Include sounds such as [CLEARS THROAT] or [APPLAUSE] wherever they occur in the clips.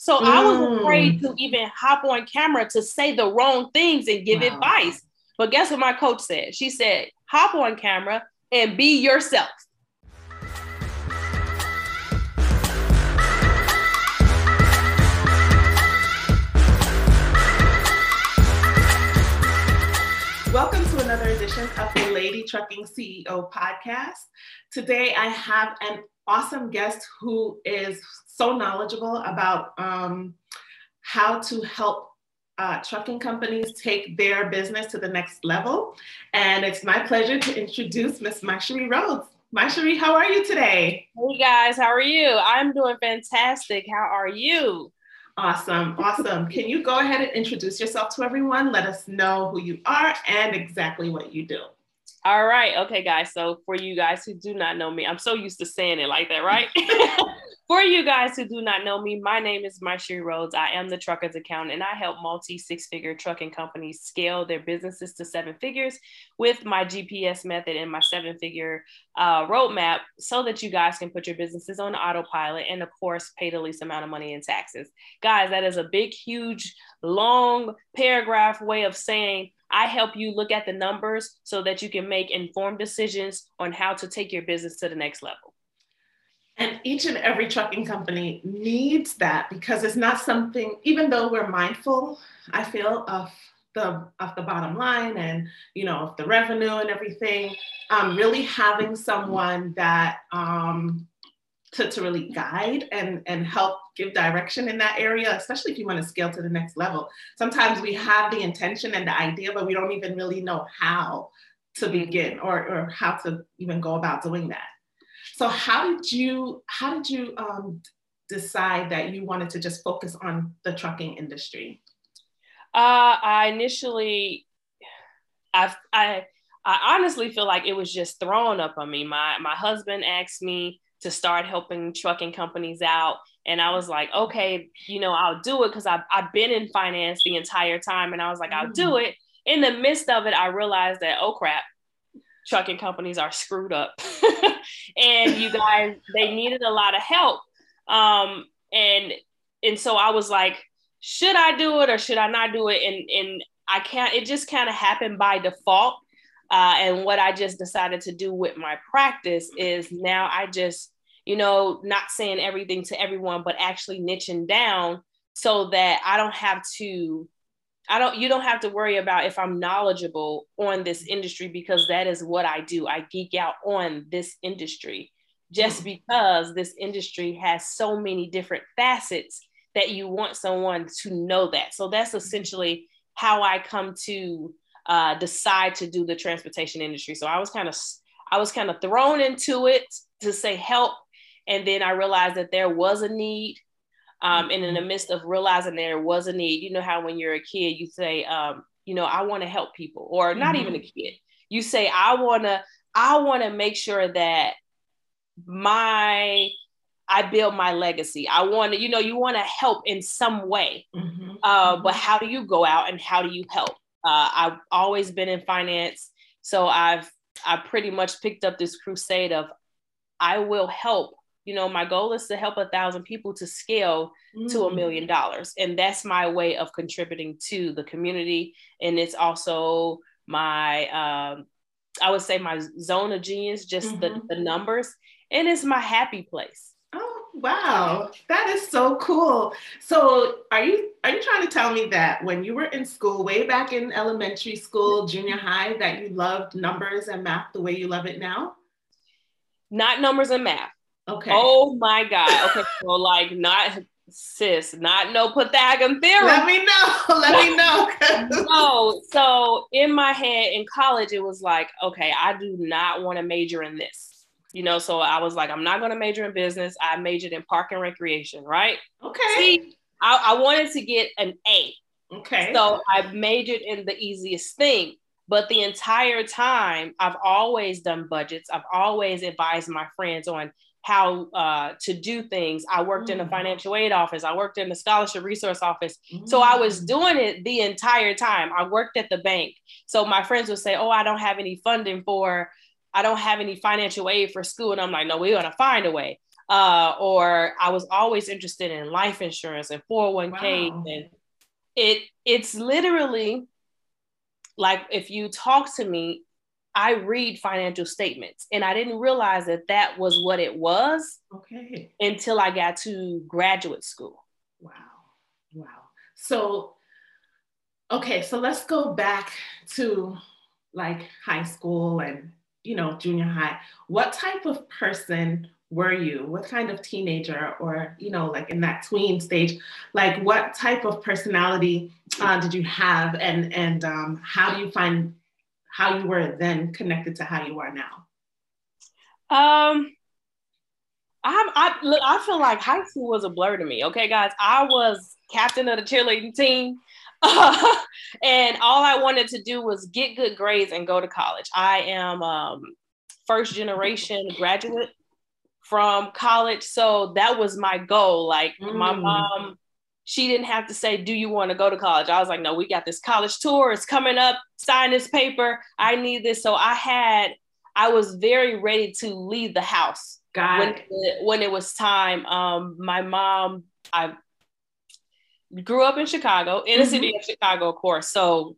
So mm. I was afraid to even hop on camera to say the wrong things and give wow. advice. But guess what my coach said? She said, hop on camera and be yourself. Welcome to another edition of the Lady Trucking CEO podcast. Today I have an awesome guest who is so knowledgeable about um, how to help uh, trucking companies take their business to the next level. And it's my pleasure to introduce Miss Mysherri Rhodes. Mysherri, how are you today? Hey guys, how are you? I'm doing fantastic. How are you? Awesome, awesome. Can you go ahead and introduce yourself to everyone? Let us know who you are and exactly what you do. All right. Okay, guys. So for you guys who do not know me, I'm so used to saying it like that, right? [LAUGHS] For you guys who do not know me, my name is Mysherri Rhodes. I am the trucker's accountant and I help multi six figure trucking companies scale their businesses to seven figures with my GPS method and my seven figure uh, roadmap so that you guys can put your businesses on autopilot and, of course, pay the least amount of money in taxes. Guys, that is a big, huge, long paragraph way of saying I help you look at the numbers so that you can make informed decisions on how to take your business to the next level. And each and every trucking company needs that because it's not something, even though we're mindful, I feel, of the of the bottom line and you know of the revenue and everything, um, really having someone that um, to, to really guide and, and help give direction in that area, especially if you want to scale to the next level. Sometimes we have the intention and the idea, but we don't even really know how to begin or, or how to even go about doing that. So how did you how did you um, decide that you wanted to just focus on the trucking industry? Uh, I initially, I, I, I honestly feel like it was just thrown up on me. My my husband asked me to start helping trucking companies out, and I was like, okay, you know, I'll do it because I've I've been in finance the entire time, and I was like, I'll do mm. it. In the midst of it, I realized that oh crap, trucking companies are screwed up. [LAUGHS] And you guys they needed a lot of help. Um, and and so i was like should i do it or should i not do it? And and i can't it just kind of happened by default. Uh, and what i just decided to do with my practice is now i just you know not saying everything to everyone but actually niching down so that i don't have to I don't you don't have to worry about if I'm knowledgeable on this industry because that is what I do. I geek out on this industry just mm. because this industry has so many different facets that you want someone to know that. So that's essentially how I come to uh, decide to do the transportation industry. So I was kind of I was kind of thrown into it to say help, and then I realized that there was a need um, and in the mm-hmm. midst of realizing there was a need, you know how when you're a kid, you say, um, you know, I want to help people, or not mm-hmm. even a kid. You say, I want to, I want to make sure that my I build my legacy. I want to, you know, you want to help in some way. Mm-hmm. Uh, but how do you go out and how do you help? Uh, I've always been in finance, so I've I pretty much picked up this crusade of I will help you know my goal is to help a thousand people to scale mm. to a mm. million dollars. And that's my way of contributing to the community. And it's also my um, i would say my zone of genius just mm-hmm. the, the numbers. And it's my happy place. Oh wow. That is so cool. So are you are you trying to tell me that when you were in school way back in elementary school junior high that you loved numbers and math the way you love it now? Not numbers and math Okay. Oh my God. Okay. so like not sis, not no Pythagorean theorem. Let me know. [LAUGHS] Let me [LAUGHS] know. no. So in my head in college, it was like, okay, I do not want to major in this. You know, so I was like, I'm not going to major in business. I majored in park and recreation, right? Okay. See, I, I wanted to get an A. Okay. So I majored in the easiest thing. But the entire time, I've always done budgets. I've always advised my friends on how uh, to do things. I worked mm. in the financial aid office. I worked in the scholarship resource office. Mm. So I was mm. doing it the entire time. I worked at the bank. So my friends would say, "Oh, I don't have any funding for, I don't have any financial aid for school," and I'm like, "No, we're gonna find a way." uh, or I was always interested in life insurance and 401k. Wow. And it it's literally like if you talk to me, I read financial statements, and I didn't realize that that was what it was. Okay. Until I got to graduate school. Wow. Wow. So, okay, so let's go back to like high school and you know junior high. What type of person were you? What kind of teenager, or you know, like in that tween stage, like what type of personality uh, did you have, and and um, how do you find how you were then connected to how you are now? Um, I'm, I look. I feel like high school was a blur to me. Okay, guys, I was captain of the cheerleading team. [LAUGHS] and all I wanted to do was get good grades and go to college. I am um, first generation graduate from college, so that was my goal. Like mm. my mom, she didn't have to say, "Do you want to go to college?" I was like, "No, we got this college tour. It's coming up. Sign this paper. I need this." So I had, I was very ready to leave the house. Got when it. when it was time. Um, my mom, I grew up in Chicago, in the mm-hmm. city of Chicago, of course. So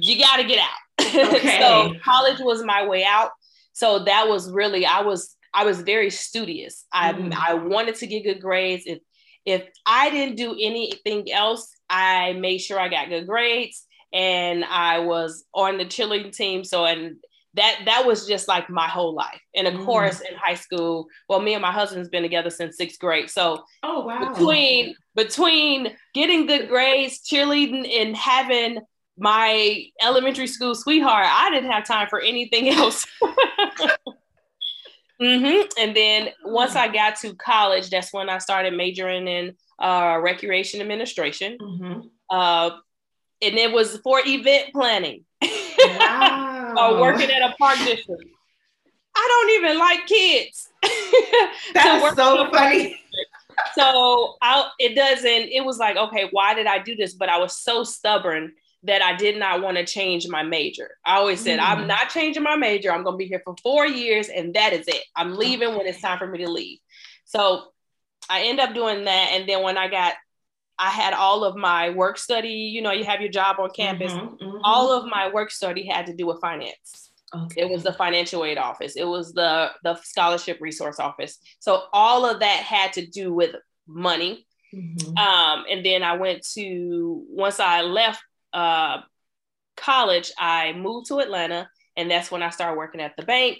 you got to get out. [LAUGHS] Okay. so college was my way out. So that was really I was I was very studious. I mm-hmm. I wanted to get good grades. If if I didn't do anything else, I made sure I got good grades and I was on the cheerleading team. So and that that was just like my whole life. And of mm. course, in high school, well, me and my husband's been together since sixth grade. So oh wow, between between getting good grades, cheerleading, and having my elementary school sweetheart, I didn't have time for anything [LAUGHS] else. [LAUGHS] mm-hmm. And then once I got to college, that's when I started majoring in uh, recreation administration. Mm-hmm. Uh, and it was for event planning. [LAUGHS] Wow. or working at a park district. I don't even like kids. [LAUGHS] That's so funny. so I, it doesn't, it was like, okay, why did I do this? But I was so stubborn that I did not want to change my major. I always said, mm. I'm not changing my major. I'm going to be here for four years and that is it. I'm leaving when it's time for me to leave. So I end up doing that. And then when I got I had all of my work study, you know, you have your job on campus. Mm-hmm, mm-hmm. All of my work study had to do with finance. Okay. It was the financial aid office. It was the the scholarship resource office. So all of that had to do with money. Mm-hmm. Um, and then I went to once I left uh, college, I moved to Atlanta, and that's when I started working at the bank.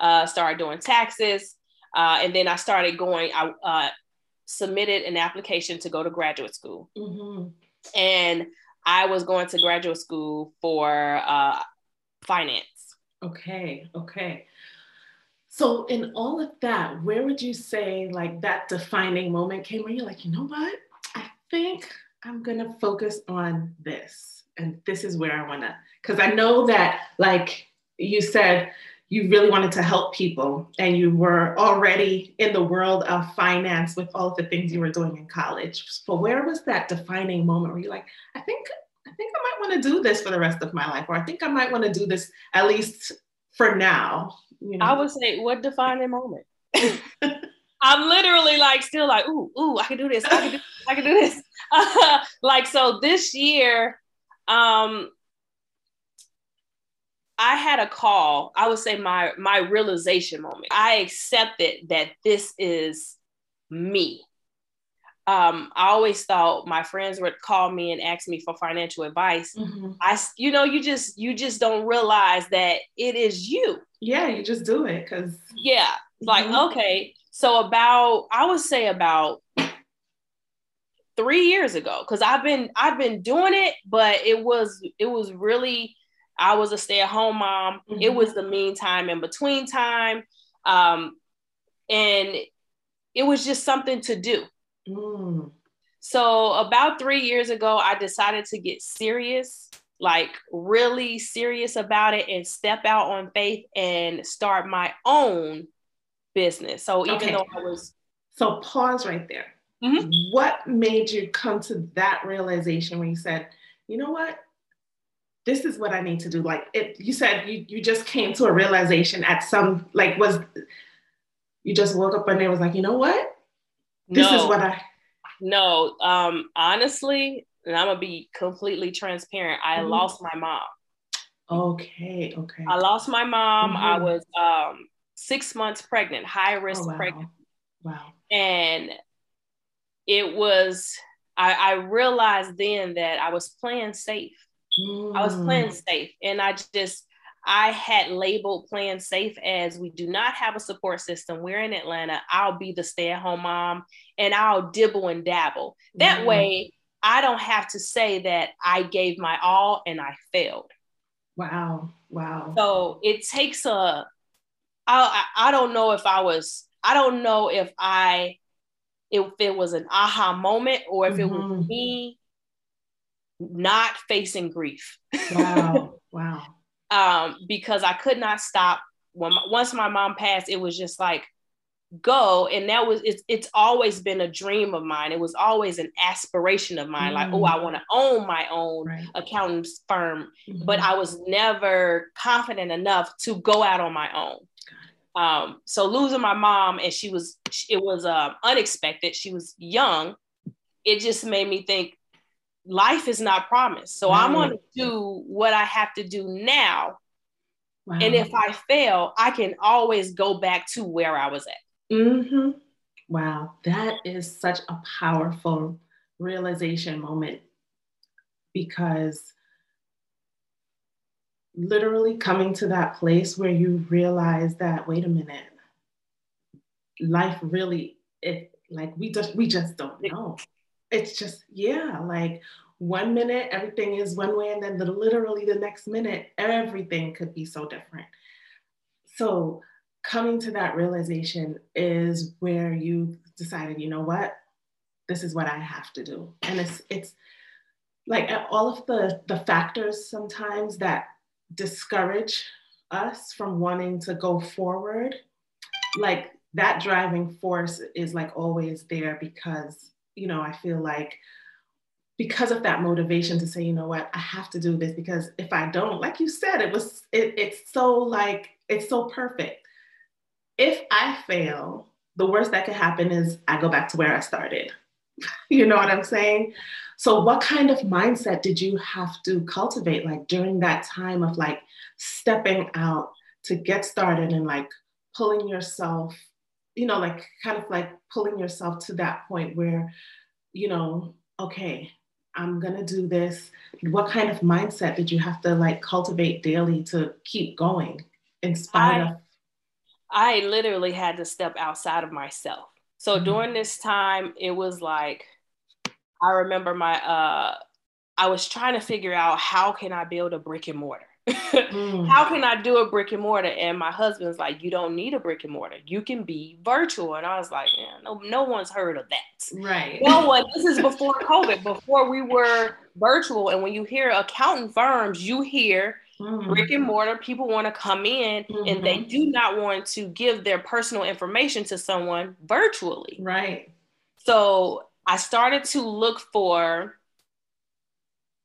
Uh, started doing taxes, uh, and then I started going. I uh, submitted an application to go to graduate school. Mm-hmm. And I was going to graduate school for uh, finance. Okay, okay. So, in all of that, where would you say like that defining moment came where you're like, you know what? I think I'm gonna focus on this, and this is where I wanna, because I know that, like you said, you really wanted to help people and you were already in the world of finance with all of the things you were doing in college. But where was that defining moment where you're like, I think I think I might want to do this for the rest of my life, or I think I might want to do this at least for now. You know? I would say, what defining moment? [LAUGHS] I'm literally like still like, ooh, ooh, I can do this, I can do, I can do this. [LAUGHS] like so this year, um, I had a call. I would say my my realization moment. I accepted that this is me. Um, I always thought my friends would call me and ask me for financial advice. Mm-hmm. I, you know, you just you just don't realize that it is you. Yeah, you just do it because yeah, like mm-hmm. okay. So about I would say about three years ago because I've been I've been doing it, but it was it was really I was a stay at home mom. Mm-hmm. It was the meantime in between time. Um, and it was just something to do. Mm. So, about three years ago, I decided to get serious, like really serious about it, and step out on faith and start my own business. So, even okay. though I was. So, pause right there. Mm-hmm. What made you come to that realization when you said, you know what? this is what I need to do. Like it, you said, you, you just came to a realization at some, like, was, You just woke up one day and was like, you know what? This no. is what I. No, um, honestly, and I'm gonna be completely transparent. I mm-hmm. lost my mom. Okay, okay. I lost my mom. Mm-hmm. I was um, six months pregnant, high risk oh, wow. pregnant. Wow. And it was, I, I, realized then that I was playing safe. Mm. I was playing mm. safe. And I just, I had labeled playing safe as we do not have a support system. We're in Atlanta. I'll be the stay at home mom and I'll dibble and dabble. That mm. way, I don't have to say that I gave my all and I failed. Wow. Wow. So it takes a, I, I don't know if I was, I don't know if I, if it was an aha moment or if mm-hmm. it was mm-hmm. me not facing grief. Wow. [LAUGHS] wow. Um, because I could not stop when my, once my mom passed, it was just like, go and that was it's, it's always been a dream of mine it was always an aspiration of mine mm. like oh i want to own my own right. accounting firm mm-hmm. but i was never confident enough to go out on my own um, so losing my mom and she was it was um, unexpected she was young it just made me think life is not promised so right. i'm going to do what i have to do now wow. and if i fail i can always go back to where i was at Mm-hmm. Wow, that is such a powerful realization moment because literally coming to that place where you realize that wait a minute life really it like we just we just don't know it's just yeah like one minute everything is one way and then the, literally the next minute everything could be so different so coming to that realization is where you decided, you know what, this is what I have to do. And it's it's like uh, all of the the factors sometimes that discourage us from wanting to go forward, like that driving force is like always there because you know I feel like because of that motivation to say you know what? I have to do this because if i don't like you said it was it, it's so like it's so perfect if I fail, the worst that could happen is I go back to where I started. [LAUGHS] you know what I'm saying? So, what kind of mindset did you have to cultivate like during that time of like stepping out to get started and like pulling yourself, you know, like kind of like pulling yourself to that point where, you know, okay, I'm gonna do this. What kind of mindset did you have to like cultivate daily to keep going in spite I, of I literally had to step outside of myself. So mm-hmm. during this time, it was like I remember my uh I was trying to figure out how can I build a brick and mortar. [LAUGHS] mm. How can I do a brick and mortar? And my husband's like, you don't need a brick and mortar. You can be virtual. And I was like, yeah, no, no one's heard of that. Right. No one. [LAUGHS] This is before COVID, before we were virtual. And when you hear accounting firms, you hear Mm-hmm. Brick and mortar people want to come in mm-hmm. and they mm-hmm. do not want to give their personal information to someone virtually. Right. So I started to look for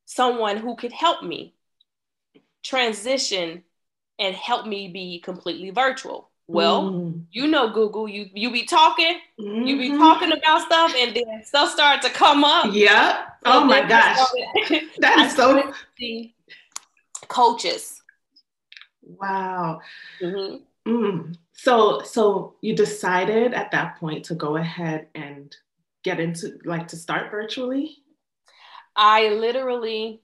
someone who could help me transition and help me be completely virtual. Well, mm. you know Google, you you be talking, mm-hmm. you be mm-hmm. talking about stuff, and then stuff started to come up. Yeah. oh my gosh. Started, [LAUGHS] that [LAUGHS] is so coaches. Wow. Mm-hmm. Mm. So, so you decided at that point to go ahead and get into like to start virtually. I literally,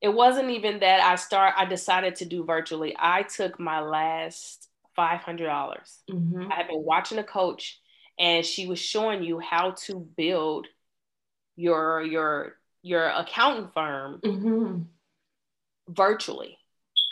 it wasn't even that I start. I decided to do virtually. I took my last five hundred dollars. Mm-hmm. I had been watching a coach, and she was showing you how to build your your your accounting firm. Mm-hmm virtually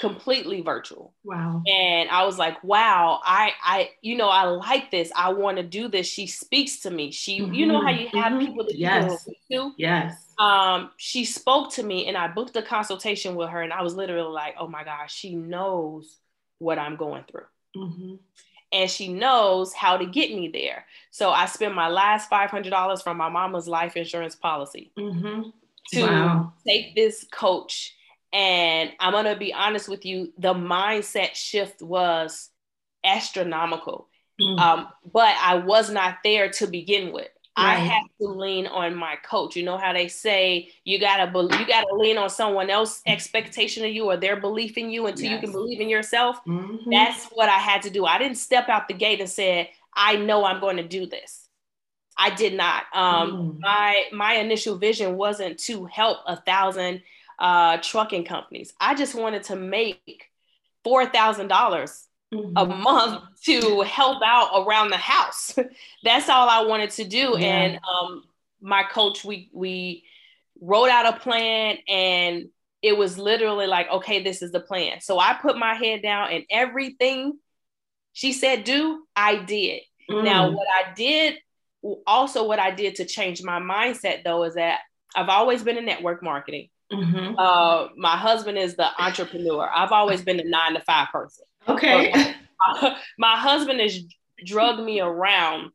completely virtual wow and i was like wow i i you know i like this i want to do this she speaks to me she mm-hmm. you know how you have mm-hmm. people that yes. you to yes um she spoke to me and i booked a consultation with her and i was literally like oh my gosh she knows what i'm going through mm-hmm. and she knows how to get me there so i spent my last $500 from my mama's life insurance policy mm-hmm. to wow. take this coach and I'm going to be honest with you, the mindset shift was astronomical. Mm. Um, but I was not there to begin with. Right. I had to lean on my coach. You know how they say you gotta be- you gotta lean on someone else's expectation of you or their belief in you until yes. you can believe in yourself. Mm-hmm. That's what I had to do. I didn't step out the gate and said, "I know I'm going to do this." I did not. Um, mm. My my initial vision wasn't to help a thousand uh, trucking companies. I just wanted to make four thousand dollars mm-hmm. a month to help out around the house. [LAUGHS] That's all I wanted to do. Yeah. And um, my coach, we we wrote out a plan and it was literally like, okay, this is the plan. So I put my head down and everything she said do, I did. Mm. Now, what I did, also what I did to change my mindset though, is that I've always been in network marketing. Mm-hmm. Uh, my husband is the entrepreneur. I've always been a nine to five person. Okay. my, my husband has drugged me around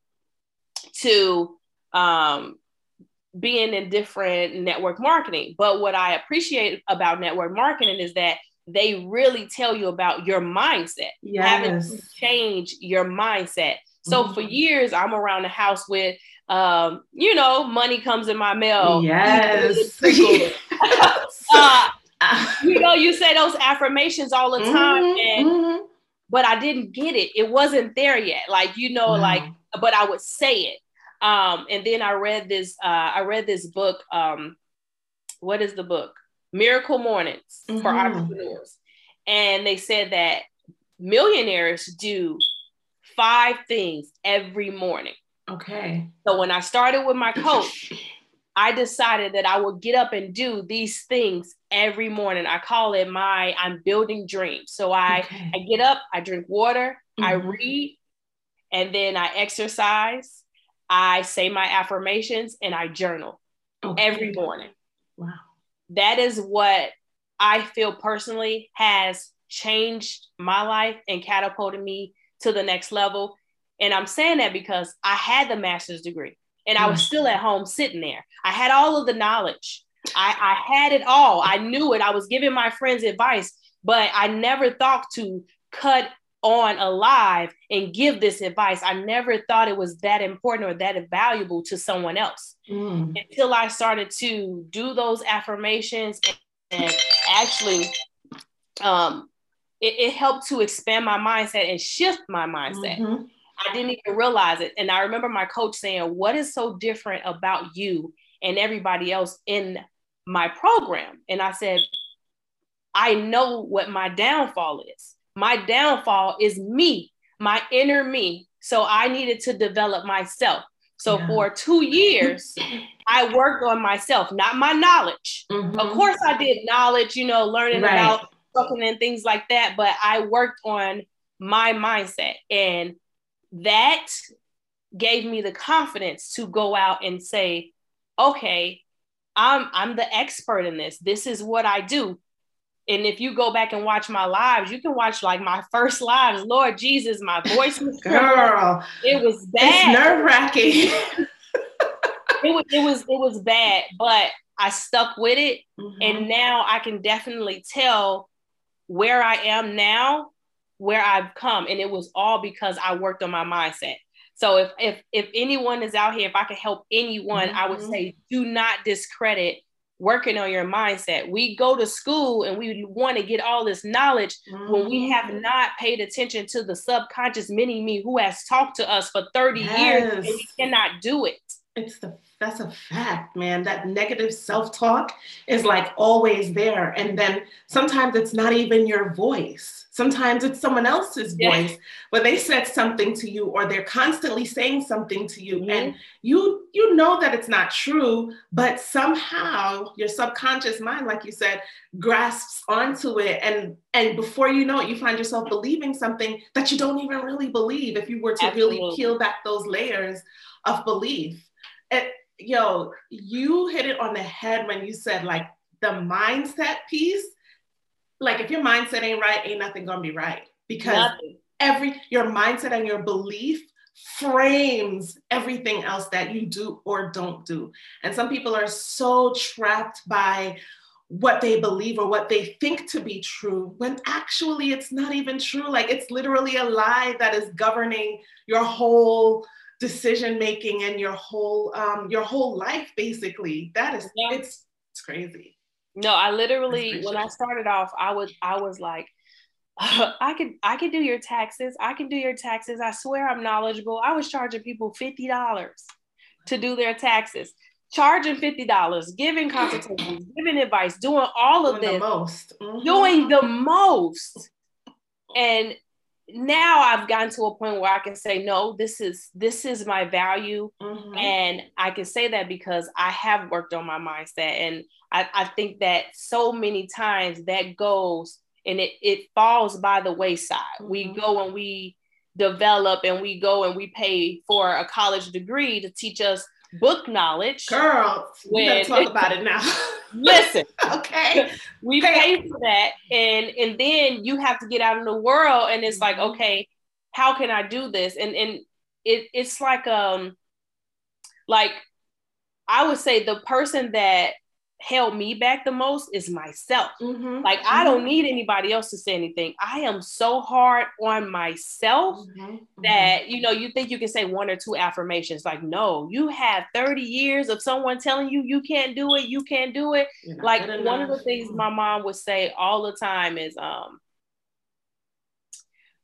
to um, being in different network marketing. But what I appreciate about network marketing is that they really tell you about your mindset, yes. having to change your mindset. So mm-hmm. for years, I'm around the house with, um, you know, money comes in my mail. Yes. [LAUGHS] [LAUGHS] uh, you know, you say those affirmations all the time, mm-hmm. and mm-hmm but I didn't get it. It wasn't there yet. Like, you know, wow. like, but I would say it. Um, and then I read this, uh, I read this book. Um, what is the book? Miracle Mornings mm-hmm. for entrepreneurs. And they said that millionaires do five things every morning. Okay. So when I started with my coach, [LAUGHS] I decided that I would get up and do these things every morning. I call it my I'm building dreams. So I okay. I get up, I drink water, mm-hmm. I read, and then I exercise. I say my affirmations and I journal okay. every morning. Wow. That is what I feel personally has changed my life and catapulted me to the next level. And I'm saying that because I had the master's degree and I was mm. still at home sitting there. I had all of the knowledge. I, I had it all. I knew it. I was giving my friends advice, but I never thought to cut on alive and give this advice. I never thought it was that important or that valuable to someone else mm. until I started to do those affirmations and, and actually um, it, it, helped to expand my mindset and shift my mindset. Mm-hmm. I didn't even realize it. And I remember my coach saying, What is so different about you and everybody else in my program? And I said, I know what my downfall is. My downfall is me, my inner me. So I needed to develop myself. So yeah. for two years, [LAUGHS] I worked on myself, not my knowledge. Mm-hmm. Of course, I did knowledge, you know, learning right. about and things like that, but I worked on my mindset. And that gave me the confidence to go out and say, okay, I'm I'm the expert in this. This is what I do. And if you go back and watch my lives, you can watch like my first lives. Lord Jesus, my voice was [LAUGHS] girl. It was bad. It's nerve wracking. [LAUGHS] it was it was it was bad, but I stuck with it, mm-hmm. and now I can definitely tell where I am now where I've come. And it was all because I worked on my mindset. So if if if anyone is out here, if I can help anyone, mm-hmm. I would mm-hmm. say do not discredit working on your mindset. We go to school and we want to get all this knowledge mm-hmm. when we have mm-hmm. not paid attention to the subconscious mini me who has talked to us for 30 yes. years and we cannot do it. It's the that's a fact, man. That negative self-talk is like always there. And then sometimes it's not even your voice Sometimes it's someone else's voice, but they said something to you or they're constantly saying something to you mm-hmm. and you you know that it's not true, but somehow your subconscious mind like you said grasps onto it and and before you know it you find yourself believing something that you don't even really believe if you were to Absolutely. really peel back those layers of belief. It, yo, you hit it on the head when you said like the mindset piece like if your mindset ain't right, ain't nothing gonna be right because nothing. every your mindset and your belief frames everything else that you do or don't do. And some people are so trapped by what they believe or what they think to be true when actually it's not even true like it's literally a lie that is governing your whole decision making and your whole um your whole life basically that is yeah. it's it's crazy no i literally when i started off i was i was like uh, [LAUGHS] i could i could do your taxes. I can do your taxes. I swear i'm knowledgeable. I was charging people $50 to do their taxes. Charging fifty dollars, giving consultations, [LAUGHS] giving advice, doing all of doing this, the most, mm-hmm. doing the most, and now I've gotten to a point where I can say, no, this is this is my value, mm-hmm. and I can say that because I have worked on my mindset, and I, I think that so many times that goes and it it falls by the wayside. Mm-hmm. We go and we develop and we go and we pay for a college degree to teach us book knowledge. Girl, we gotta talk about it now. [LAUGHS] [LAUGHS] listen, okay, we pay for that, and and then you have to get out in the world, and it's like, mm-hmm. okay, how can I do this? And and it it's like um, like I would say the person that held me back the most is myself. Mm-hmm. Like I don't mm-hmm. need anybody else to say anything. I am so hard on myself mm-hmm. that you know you think you can say one or two affirmations. Like no, you have 30 years of someone telling you you can't do it, you can't do it. Like one of the things my mom would say all the time is um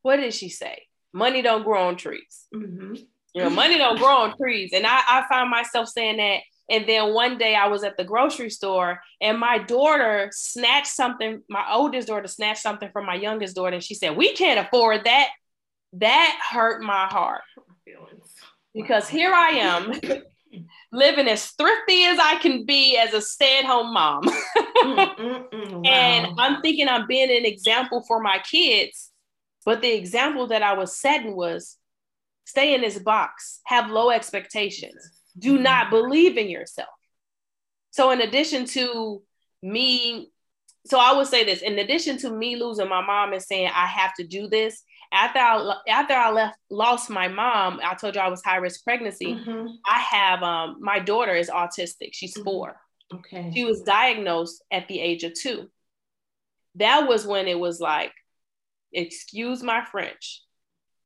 what did she say? Money don't grow on trees. Mm-hmm. You know, money don't grow on trees. And I, I find myself saying that and then one day I was at the grocery store and my daughter snatched something, my oldest daughter snatched something from my youngest daughter. And she said, We can't afford that. That hurt my heart. Because here I am [LAUGHS] living as thrifty as I can be as a stay at home mom. [LAUGHS] wow. And I'm thinking I'm being an example for my kids. But the example that I was setting was stay in this box, have low expectations do not believe in yourself. So, in addition to me, so I would say this in addition to me losing my mom and saying I have to do this, after I after I left lost my mom, I told you I was high risk pregnancy. Mm-hmm. I have um my daughter is autistic. She's mm-hmm. 4 Okay. She was diagnosed at the age of two. That was when it was like, excuse my French.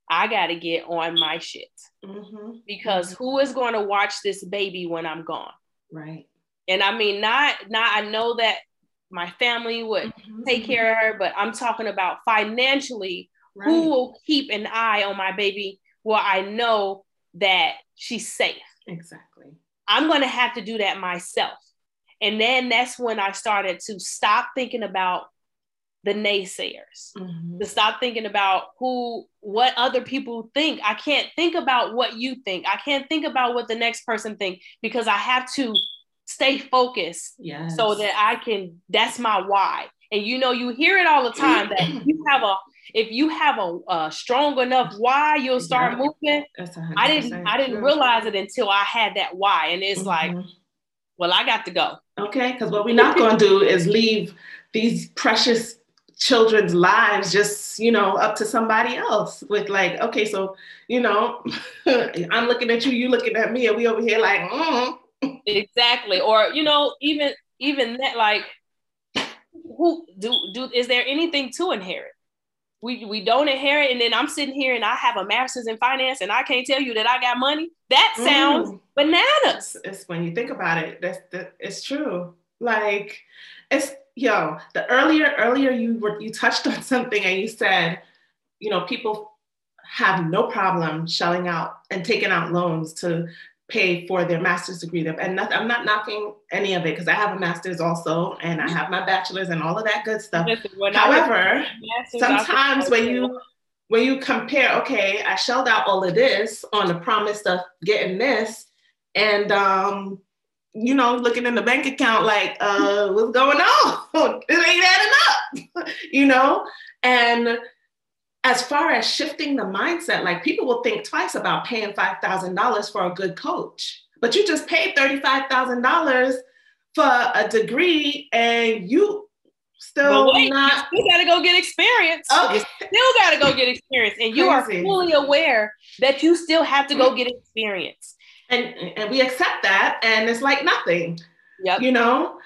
I got to get on my shit mm-hmm. because mm-hmm. who is going to watch this baby when I'm gone? Right. And I mean, not not I know that my family would mm-hmm. take care of her, but I'm talking about financially. Right. Who will keep an eye on my baby? Well, I know that she's safe. Exactly. I'm going to have to do that myself. And then that's when I started to stop thinking about the naysayers mm-hmm. to stop thinking about who what other people think i can't think about what you think i can't think about what the next person think because i have to stay focused yes. so that i can that's my why and you know you hear it all the time that you have a if you have a, a strong enough why you'll start yeah. moving i didn't i didn't realize it until i had that why and it's mm-hmm. like well i got to go okay because what we're not going to do is leave these precious children's lives just you know up to somebody else with like okay so you know [LAUGHS] i'm looking at you you looking at me and we over here like mm. exactly. Or you know even even that like who do do is there anything to inherit? We we don't inherit and then i'm sitting here and i have a master's in finance and i can't tell you that i got money? That sounds mm. bananas. It's, it's, when you think about it that's that it's true. Like it's yo, the earlier earlier you were you touched on something and you said, you know, people have no problem shelling out and taking out loans to pay for their master's degree. And not, I'm not knocking any of it because I have a master's also and I have my bachelor's and all of that good stuff. However, sometimes when you when you compare, okay, I shelled out all of this on the promise of getting this, and um, you know, looking in the bank account like, uh, what's going on? [LAUGHS] it ain't adding up, [LAUGHS] you know? And as far as shifting the mindset, like people will think twice about paying $5,000 for a good coach, but you just paid $35,000 for a degree and you still wait, not. You gotta go get experience. Okay. You still gotta go get experience. And you Crazy. are fully aware that you still have to go get experience and and we accept that and it's like nothing yep. you know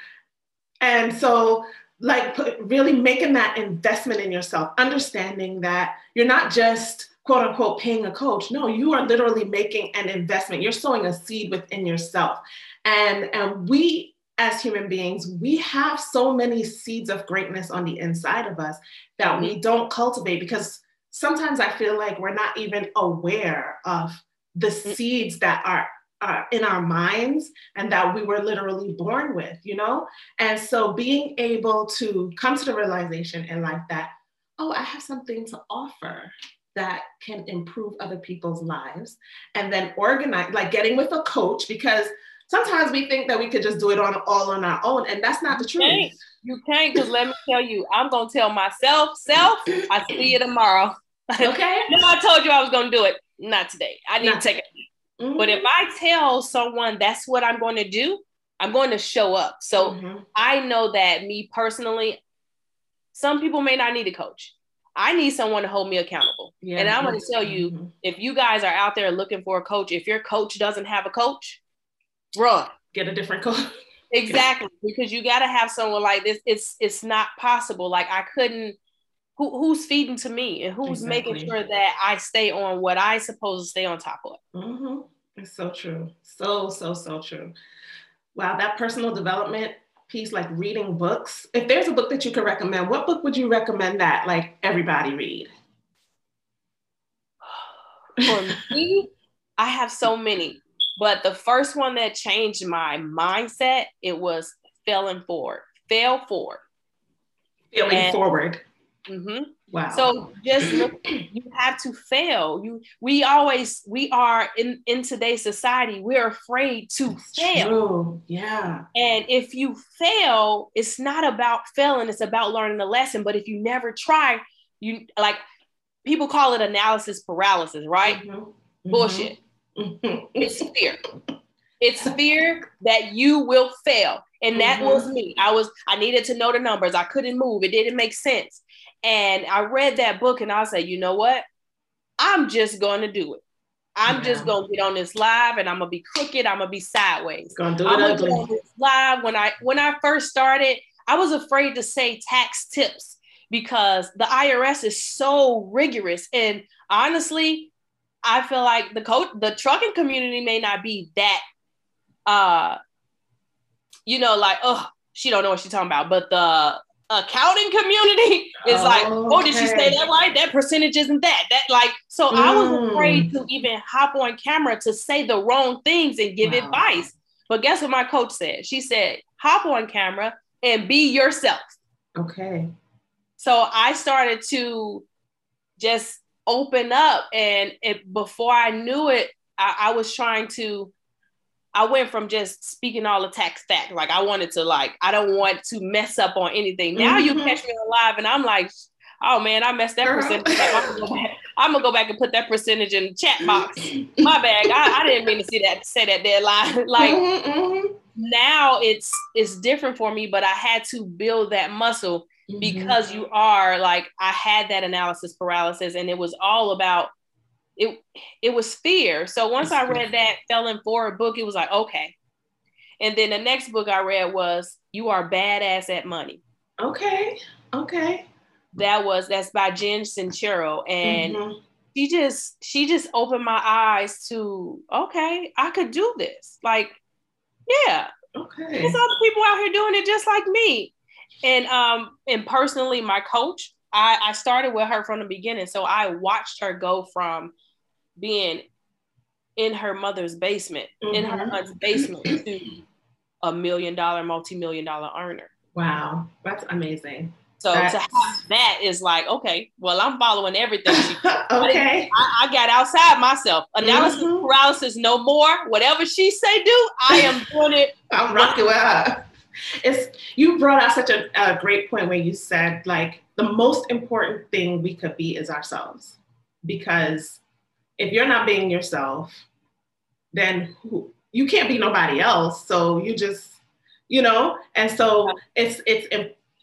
And so, like, really making that investment in yourself, understanding that you're not just quote unquote paying a coach. No, you are literally making an investment. You're sowing a seed within yourself. And, and we as human beings, we have so many seeds of greatness on the inside of us that we mm-hmm. don't cultivate because sometimes I feel like we're not even aware of the mm. seeds that are uh, in our minds and that we were literally born with, you know? And so being able to come to the realization in life that, oh, I have something to offer that can improve other people's lives. And then organize, like getting with a coach, because sometimes we think that we could just do it on all on our own, and that's not the truth. You can't, you can't because let me tell you, I'm gonna tell myself, self, I see you tomorrow. [LAUGHS] Okay. no, I told you I was gonna do it. Not today. I need not to take it. Mm-hmm. But if I tell someone that's what I'm going to do, I'm going to show up. So mm-hmm. I know that me personally, some people may not need a coach. I need someone to hold me accountable. Yeah, and I'm going to tell you mm-hmm. if you guys are out there looking for a coach, if your coach doesn't have a coach, run. Get a different coach. [LAUGHS] exactly. Because you got to have someone like this. It's it's not possible. Like I couldn't who, who's feeding to me and who's exactly. making sure that I stay on what I supposed to stay on top of. Mm-hmm. It's so true. So, so, so true. Wow, that personal development piece, like reading books. If there's a book that you could recommend, what book would you recommend that like everybody read? [SIGHS] For me, I have so many, but the first one that changed my mindset, it was failing forward. Fail forward. Failing and, forward. Mm-hmm. Wow. So just look, [CLEARS THROAT] you have to fail. You we always we are in in today's society, we're afraid to That's fail. True. Yeah. And if you fail, it's not about failing, it's about learning the lesson. But if you never try, you like people call it analysis paralysis, right? Mm-hmm. mm-hmm. Bullshit. Mm-hmm. It's fear. It's fear that you will fail. And that mm-hmm. was me. I was, I needed to know the numbers. I couldn't move. It didn't make sense. And I read that book and I say, you know what? I'm just going to do it. I'm yeah. just gonna get on this live and I'm gonna be crooked. I'm gonna be sideways. Gonna do it I'm ugly. on live when I when I first started, I was afraid to say tax tips because the IRS is so rigorous. And honestly, I feel like the coach, the trucking community may not be that, uh, you know, like oh, she don't know what she's talking about. But the accounting community [LAUGHS] is oh, like, oh, did she say that right? That percentage isn't that. That like, so mm. I was afraid to even hop on camera to say the wrong things and give wow. advice. But guess what my coach said? She said, hop on camera and be yourself. Okay. So I started to just open up and it before I knew it, I, I was trying to I went from just speaking all the tax fact, like I wanted to like I don't want to mess up on anything. Now mm-hmm. you catch me alive and I'm like, oh man, I messed that Girl. percentage. Like, I'm, gonna back, [LAUGHS] I'm, gonna go back and put that percentage in the chat [CLEARS THROAT] box. My bag. I, I, didn't mean to see that say that deadline. [LAUGHS] like mm-hmm, mm-hmm. now it's it's different for me, but I had to build that muscle mm-hmm. because you are like I had that analysis paralysis, and it was all about it it was fear. So once I read that Failing Forward book, it was like, okay. And then the next book I read was You Are Badass at Money. Okay. Okay. That was that's by Jen Sincero. And mm-hmm. she just she just opened my eyes to okay, I could do this. Like, yeah. Okay. There's other people out here doing it just like me. And um, and personally, my coach, I, I started with her from the beginning. So I watched her go from being in her mother's basement, mm-hmm. in her mm-hmm. aunt's basement, to a million dollar, multi million dollar earner. Wow, that's amazing. So that's... to have that is like, okay, well, I'm following everything. [LAUGHS] okay. I, I, got outside myself. Analysis mm-hmm. paralysis, no more. Whatever she say do, I am [LAUGHS] doing it. I'm rocking with her. It's you brought out such a, a great point where you said like the most important thing we could be is ourselves because if you're not being yourself, then who, you can't be nobody else. So you just, you know, and so it's it's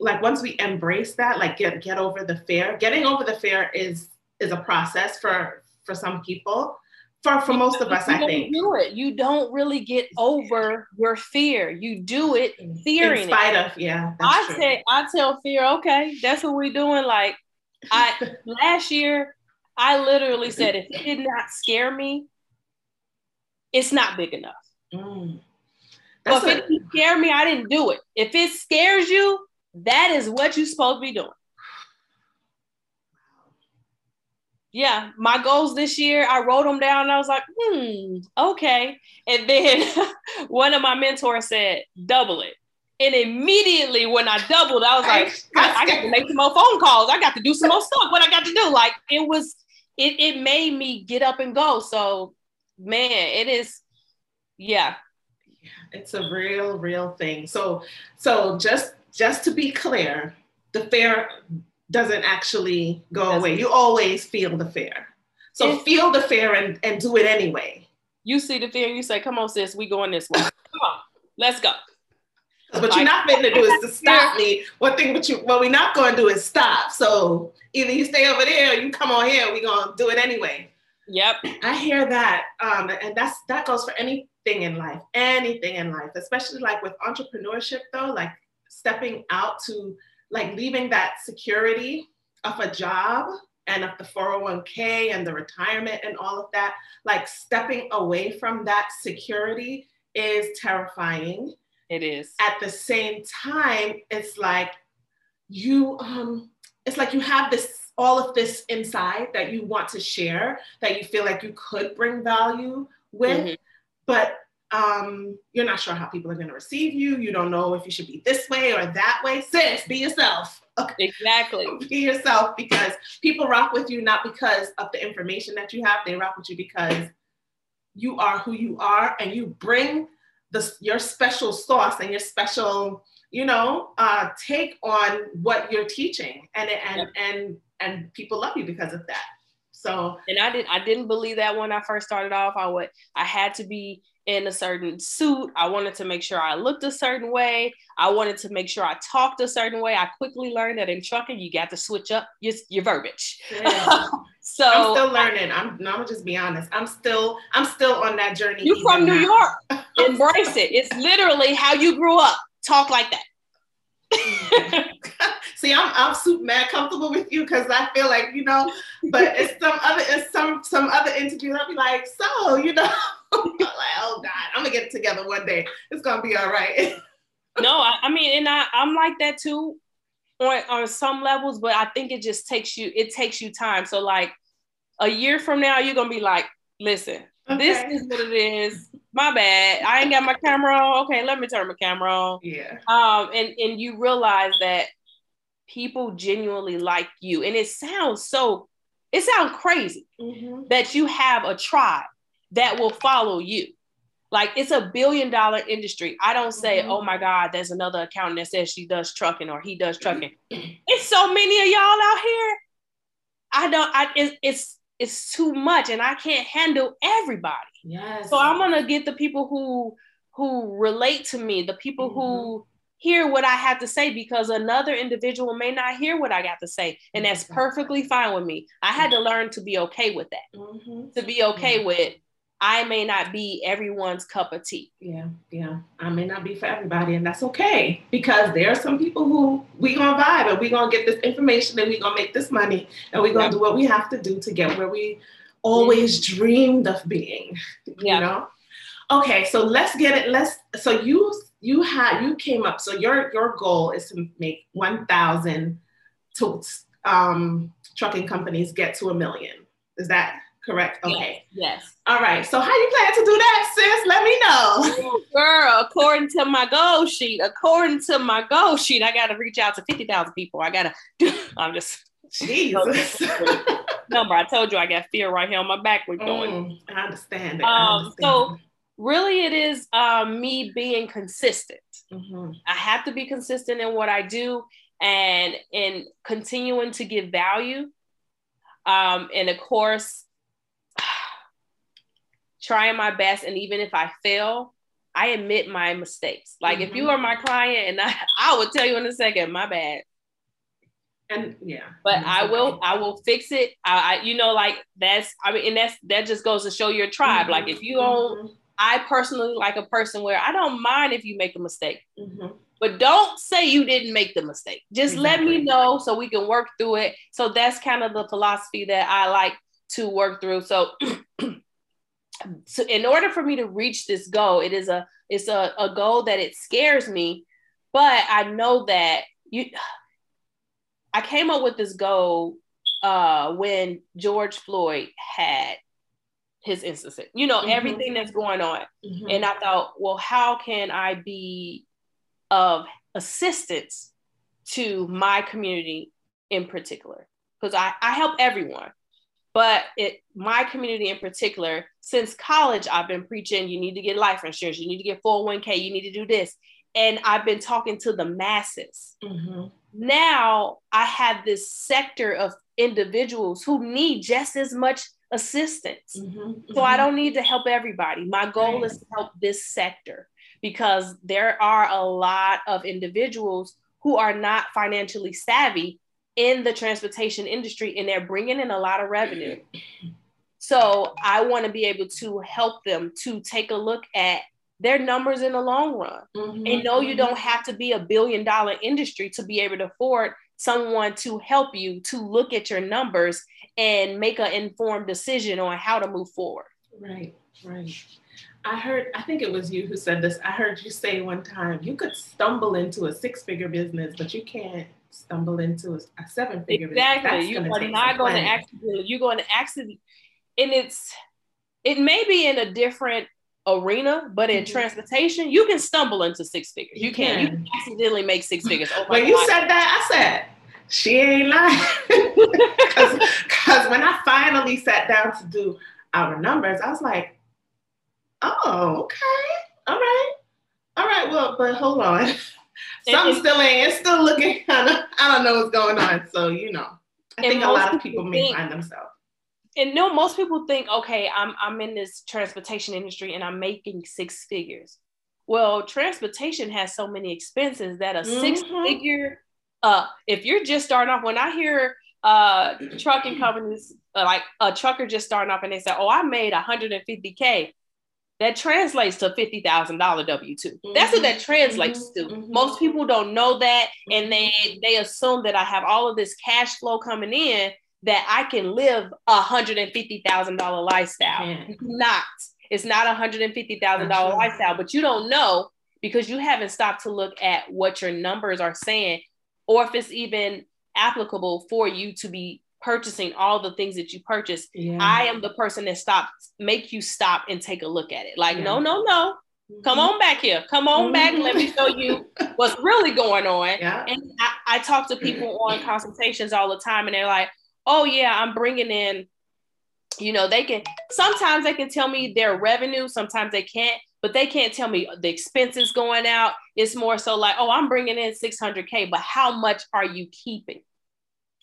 like once we embrace that, like get get over the fear. Getting over the fear is is a process for for some people. for, for most of us, I think. Do it. You don't really get over your fear. You do it fearing In spite it. of, yeah. I true. say, I tell fear, okay, that's what we're doing. Like, I [LAUGHS] last year, I literally said, if it did [LAUGHS] not scare me, it's not big enough. Mm. But if a- it didn't scare me, I didn't do it. If it scares you, that is what you're supposed to be doing. Yeah, my goals this year, I wrote them down and I was like, hmm, okay. And then [LAUGHS] one of my mentors said, double it. And immediately when I doubled, I was like, I, I got to make some more phone calls. I got to do some more stuff. What I got to do? Like it was, it, it made me get up and go. So man, it is, yeah. it's a real real thing so so just just to be clear the fear doesn't actually go Doesn't. away you always feel the fear so Yes. feel the fear and, and do it anyway You see the fear and you say, come on, sis, we going this way. Come on, let's go. What you're not going to do is to [LAUGHS] stop me one thing what you what we're not going to do is stop so either you stay over there or you come on here we're going to do it anyway Yep. I hear that, um, and that's that goes for anything in life, anything in life, especially like with entrepreneurship though, like stepping out to like leaving that security of a job and of the 401k and the retirement and all of that, like stepping away from that security is terrifying. It is. At the same time, it's like you um it's like you have this all of this inside that you want to share that you feel like you could bring value with Mhm. but um you're not sure how people are going to receive you you don't know if you should be this way or that way sis be yourself okay [LAUGHS] Exactly. be yourself because people rock with you not because of the information that you have they rock with you because you are who you are and you bring the, your special sauce and your special you know uh, take on what you're teaching and and and and people love you because of that so And I did I didn't believe that when I first started off. I would I had to be in a certain suit. I wanted to make sure I looked a certain way. I wanted to make sure I talked a certain way. I quickly learned that in trucking, you got to switch up your, your verbiage. yeah. [LAUGHS] so i'm still learning i'm no, i'm gonna just be honest i'm still i'm still on that journey you from New now. York. [LAUGHS] Embrace it. It's literally how you grew up. Talk like that. [LAUGHS] See, I'm I'm super mad comfortable with you because I feel like you know, but it's some other it's some some other interviews. I'll be like, so you know, [LAUGHS] like, oh God, I'm gonna get it together one day. It's gonna be all right. [LAUGHS] no, I, I mean, and I, I'm like that too on, on some levels, but I think it just takes you, it takes you time. So like a year from now, you're gonna be like, listen, this is what it is. My bad. I ain't got my camera on. Okay, let me turn my camera on. Yeah. Um, and, and you realize that people genuinely like you. And it sounds so, it sounds crazy Mhm. that you have a tribe that will follow you. Like it's a billion dollar industry. I don't say, Mhm. oh my God, there's another accountant that says she does trucking or he does trucking. it's so many of y'all out here. I don't, I it, it's it's too much and I can't handle everybody. Yes. So I'm gonna get the people who who relate to me, the people who hear what I have to say because another individual may not hear what I got to say. And that's perfectly fine with me. I had to learn to be okay with that Mhm. to be okay with I may not be everyone's cup of tea. Yeah, yeah. I may not be for everybody, and that's okay because there are some people who we gonna vibe and we gonna get this information and we gonna make this money and we gonna Yep. do what we have to do to get where we always dreamed of being. Yeah. You know. Okay, so let's get it. Let's. So you you had you came up. So your your goal is to make one thousand to um, trucking companies get to a million. Is that correct? Okay. Yes. All right. So how you plan to do that, sis? Let me know. Girl, according to my goal sheet, according to my goal sheet, I gotta reach out to 50,000 people. I gotta [LAUGHS] I'm just Jesus. [LAUGHS] number. I told you I got fear right here on my back. We're going. Mm, I understand it. Um, understand so really it is um, me being consistent. Mhm. I have to be consistent in what I do and in continuing to give value. Um, and of course, trying my best. And even if I fail, I admit my mistakes. Like if you Mhm. are my client, and I, [LAUGHS] I will tell you in a second, my bad. And yeah. But I will I will fix it. I, I, you know like that's I mean and that's that just goes to show your tribe. Mm-hmm. Like if you don't mm-hmm. I personally like a person where I don't mind if you make a mistake. Mm-hmm. But don't say you didn't make the mistake. Just exactly. let me know so we can work through it. So that's kind of the philosophy that I like to work through. So [CLEARS THROAT] so in order for me to reach this goal, it is a it's a, a goal that it scares me, but I know that you [SIGHS] I came up with this goal uh when George Floyd had his incident, you know, mm-hmm. everything that's going on. Mm-hmm. And I thought, well, how can I be of assistance to my community in particular? Because I, I help everyone, but it my community in particular, since college, I've been preaching you need to get life insurance, you need to get 401k, you need to do this. And I've been talking to the masses. Mm-hmm. Now I have this sector of individuals who need just as much assistance. Mm-hmm, so I mm-hmm. don't need to help everybody. My goal right. is to help this sector because there are a lot of individuals who are not financially savvy in the transportation industry and they're bringing in a lot of revenue. So I want to be able to help them to take a look at their numbers in the long run. Mm-hmm, and know you mm-hmm. don't have to be a billion dollar industry to be able to afford someone to help you to look at your numbers and make an informed decision on how to move forward. Right, right. I heard, I think it was you who said this. I heard you say one time you could stumble into a six figure business, but you can't stumble into a, a seven figure exactly. You are not going to accidentally, you're going to accidentally, and it's, it may be in a different arena, but in mm-hmm. transportation, you can stumble into six figures. You, you can. can. You accidentally make six figures. Oh when God. you said that, I said, she ain't lying. [LAUGHS] Because when I finally sat down to do our numbers, I was like, oh, okay. All right. All right. Well, but hold on. [LAUGHS] [LAUGHS] Something still ain't, it's still looking [LAUGHS] kind of, I don't know what's going on. So, you know, I think a lot of people may find themselves and no, most people think, okay, I'm I'm in this transportation industry and I'm making six figures. Well, transportation has so many expenses that a mm-hmm. six figure, uh, if you're just starting off, when I hear uh trucking companies uh, like a trucker just starting off and they say, Oh, I made 150k, that translates to fifty thousand dollar W 2 mm-hmm. That's what that mm-hmm. translates mm-hmm. to. Mm-hmm. Most people don't know that, and they they assume that I have all of this cash flow coming in, that I can live a hundred and fifty thousand dollar lifestyle. Yeah. Not. It's not a hundred and fifty thousand dollar lifestyle, but you don't know because you haven't stopped to look at what your numbers are saying, or if it's even applicable for you to be purchasing all the things that you purchase. Yeah. I am the person that stops, make you stop and take a look at it. Like, yeah. no, no, no. Come mm-hmm. on back here. Come on mm-hmm. back. Let me show you [LAUGHS] what's really going on. Yeah. And I, I talk to people on consultations all the time, and they're like, oh yeah, I'm bringing in, you know, they can sometimes they can tell me their revenue, sometimes they can't, but they can't tell me the expenses going out. It's more so like, oh, I'm bringing in 600K, but how much are you keeping?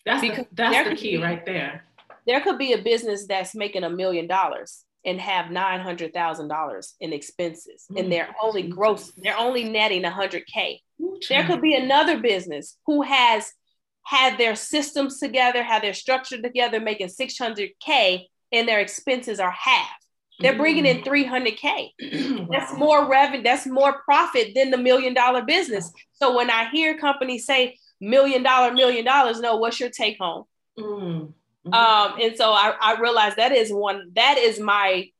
That's because the, that's the key be, right there. There could be a business that's making a million dollars and have nine hundred thousand dollars in expenses, mm, and they're only gross, they're only netting a hundred k. There could be another business who has had their systems together, had their structure together, making 600K and their expenses are half. They're bringing in 300K. Mm. [CLEARS THROAT] That's more revenue, that's more profit than the million dollar business. So when I hear companies say million dollar, million dollars, no, what's your take home? Mm-hmm. Um, and so I, I realized that is one, that is my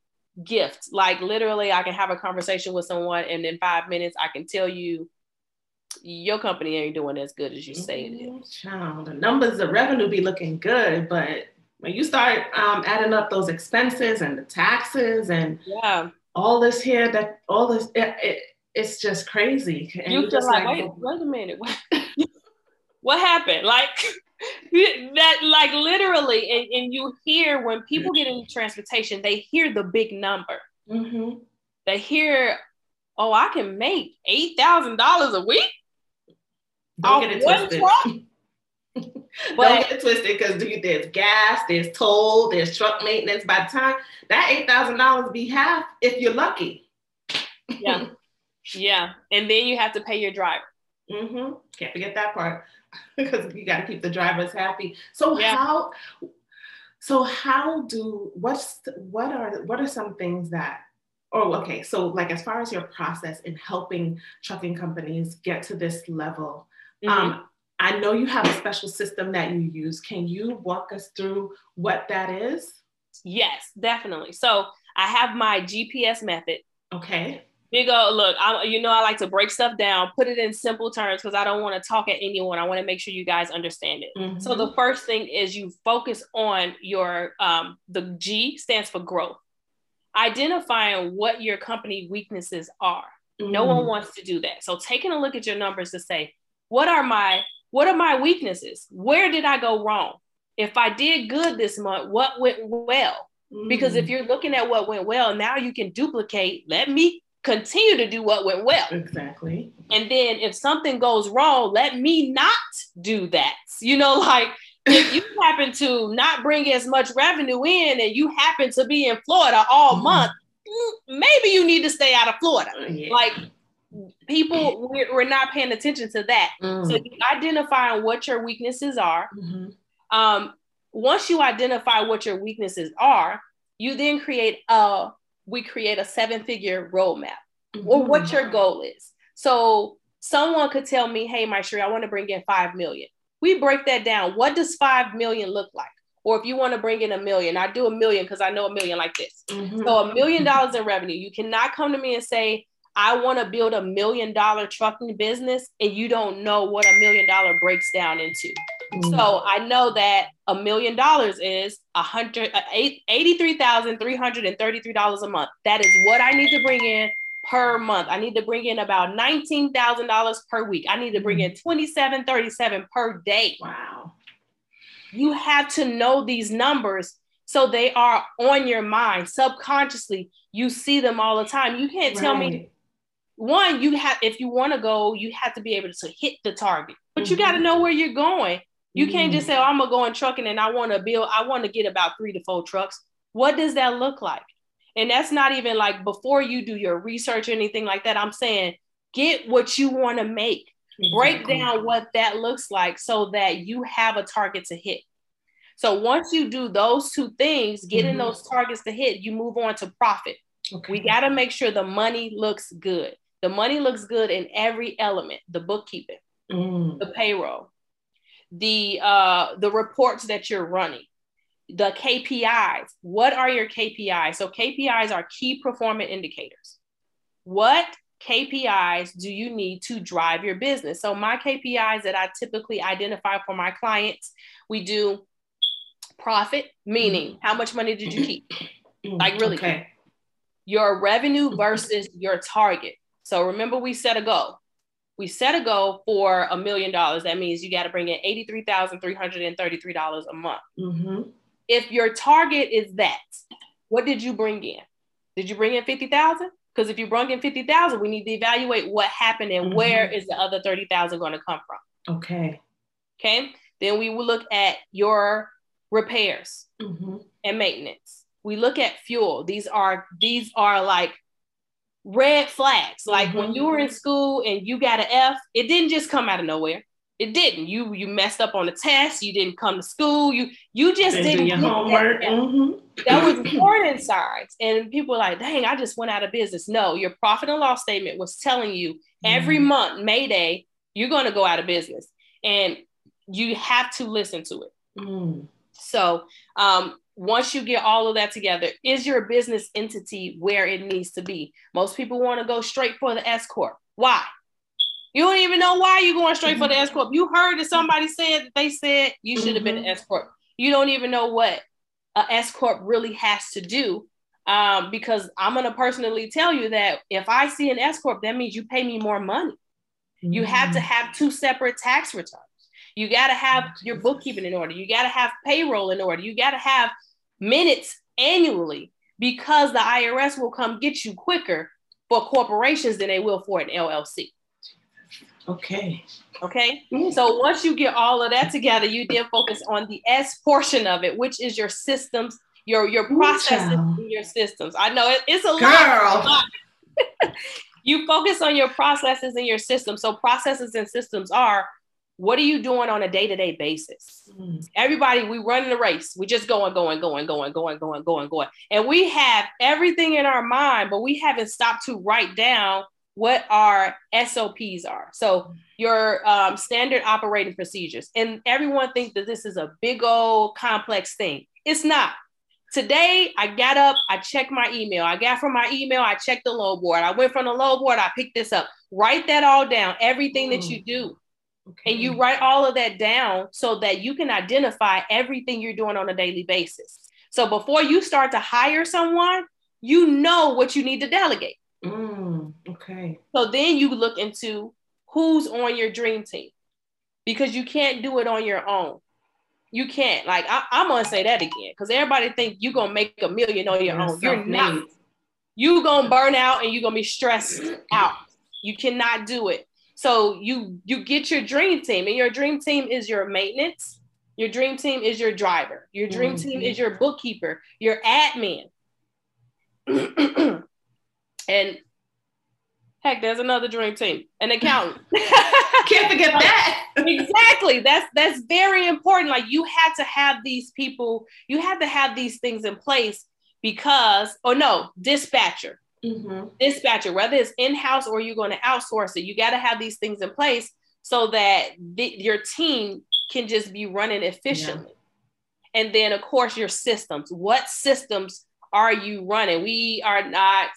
gift. Like literally, I can have a conversation with someone and in five minutes, I can tell you your company ain't doing as good as you say it is. Child, the numbers, the revenue be looking good, but when you start um, adding up those expenses and the taxes and yeah, all this here, that all this, it, it it's just crazy. And you feel like, like, wait, wait a minute, [LAUGHS] what, happened? Like [LAUGHS] that, like literally, and, and, you hear when people get into transportation, they hear the big number. Mm-hmm. They hear, oh, I can make eight thousand dollars a week. Don't [LAUGHS] get it twisted. Don't get it twisted because there's gas, there's toll, there's truck maintenance. By the time that eight thousand dollars be half, if you're lucky. yeah, [LAUGHS] yeah, and then you have to pay your driver. Mm-hmm. Can't forget that part [LAUGHS] because you got to keep the drivers happy. So Yeah. how? So how do what's what are what are some things that? Oh, okay. So like as far as your process in helping trucking companies get to this level, Mhm. um, I know you have a special system that you use. Can you walk us through what that is? yes, definitely. So I have my GPS method. Okay. Big O, look, I, you know, I like to break stuff down, put it in simple terms because I don't want to talk at anyone. I want to make sure you guys understand it. So Mhm. the first thing is you focus on your um, the G stands for growth, identifying what your company weaknesses are. No one Mhm. wants to do that. So taking a look at your numbers to say, what are my what are my weaknesses? Where did I go wrong? If I did good this month, what went well? Because if Mm. you're looking at what went well, now you can duplicate. Let me continue to do what went well. exactly. And then if something goes wrong, let me not do that. You know, [LAUGHS] like if you [LAUGHS] happen to not bring as much revenue in and you happen to be in Florida all Mhm. month, mm, maybe you need to stay out of Florida. Yeah. Like people, we're, we're not paying attention to that. So Mm. you identifying what your weaknesses are. Mhm. Um, once you identify what your weaknesses are, you then create a we create a seven figure roadmap or what your goal is. So someone could tell me, hey, Mysherri, I want to bring in five million. We break that down. What does five million look like? Or if you want to bring in a million, I do a million because I know a million like this. Mhm. So a million dollars in revenue. You cannot come to me and say, I want to build a million dollar trucking business, and you don't know what a million dollar breaks down into. So I know that a million dollars is a hundred uh, eight- $83,333 a month. That is what I need to bring in per month. I need to bring in about $19,000 per week. I need to bring in 2737 per day. wow. You have to know these numbers so they are on your mind subconsciously. You see them all the time. You can't tell me one you have if you want to go you have to be able to hit the target but you Mhm. got to know where you're going you can't just say oh, i'm gonna go in trucking and i want to build i want to get about three to four trucks what does that look like and that's not even like before you do your research or anything like that i'm saying get what you want to make break down what that looks like so that you have a target to hit so once you do those two things getting Mhm. those targets to hit you move on to profit Okay. we got to make sure the money looks good. The money looks good in every element, the bookkeeping, Mm. the payroll, the uh the reports that you're running, the KPIs. What are your KPIs? So KPIs are key performance indicators. What KPIs do you need to drive your business? So my KPIs that I typically identify for my clients, we do profit, meaning how much money did you keep? Mm. Like, really? Okay. your revenue versus your target. So remember, we set a goal. We set a goal for a million dollars. That means you got to bring in $83,333 a month. hmm If your target is that, what did you bring in? Did you bring in 50,000? Because if you brought in 50,000, we need to evaluate what happened and Mhm. where is the other 30,000 going to come from. Okay. Okay. Then we will look at your repairs. hmm and maintenance. We look at fuel. These are these are like red flags. Like when Mhm. you were in school and you got an F, it didn't just come out of nowhere. It didn't. You you messed up on the test. You didn't come to school. You you just Didn't didn't do your that homework. F. hmm That was warning signs, and people were like, "Dang, I just went out of business." No, your profit and loss statement was telling you every Mhm. month, Mayday, you're going to go out of business, and you have to listen to it. Mm. So um, once you get all of that together, is your business entity where it needs to be? Most people want to go straight for the S corp. Why? You don't even know why you're going straight for the S corp. You heard that somebody said that they said you should have been an. S corp. You don't even know what a S corp really has to do. Um, because I'm gonna personally tell you that if I see an S corp, that means you pay me more money. You have to Mm. have two separate tax returns. You got to have your bookkeeping in order. You got to have payroll in order. You got to have minutes annually because the IRS will come get you quicker for corporations than they will for an LLC. Okay. Okay. So once you get all of that together, you then focus on the S portion of it, which is your systems, your your processes, your systems. I know it- it's a lot. Girl. [LAUGHS] you focus on your processes and your systems. So processes and systems are what are you doing on a day-to-day basis? Mm. Everybody, we run in a race. We just going, going, going, going, going, going, going, going. And we have everything in our mind, but we haven't stopped to write down what our SOPs are. So your um, standard operating procedures. And everyone thinks that this is a big old complex thing. It's not. Today, I got up, I checked my email. I got from my email, I checked the load board. I went from the load board, I picked this up. Write that all down, everything that you do. Okay. And you write all of that down so that you can identify everything you're doing on a daily basis. So before you start to hire someone, you know what you need to delegate. Mm, okay. So then you look into who's on your dream team because you can't do it on your own. You can't. Like I, am gonna say that again because everybody think you're gonna make a million on your you're own. You're not. You gonna burn out and you're gonna be stressed out. You cannot do it. So you you get your dream team, and your dream team is your maintenance. Your dream team is your driver. Your dream mm-hmm. team is your bookkeeper, your admin. [CLEARS THROAT] and heck, there's another dream team, an accountant. [LAUGHS] [LAUGHS] Can't forget that. exactly. That's that's very important. Like you had to have these people, you had to have these things in place because, or no, dispatcher. Mm-hmm. Dispatcher, whether it's in-house or you're going to outsource it, you got to have these things in place so that the, your team can just be running efficiently. Yeah. And then, of course, your systems. What systems are you running? We are not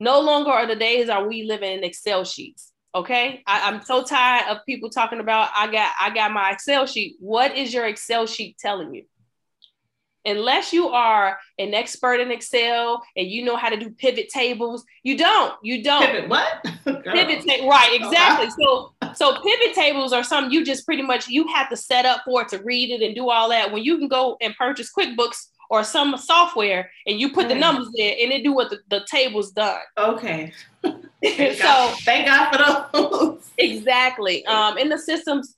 no longer are the days are we living in Excel sheets. Okay. I, am so tired of people talking about I got I got my Excel sheet. What is your Excel sheet telling you? Unless you are an expert in Excel and you know how to do pivot tables, you don't. You don't. Pivot what? [LAUGHS] pivot ta- right, exactly. So so pivot tables are something you just pretty much you have to set up for it to read it and do all that. When you can go and purchase QuickBooks or some software and you put the numbers there and it do what the, the table's done. Okay. [LAUGHS] thank so God. thank God for those. exactly. Um, in the systems,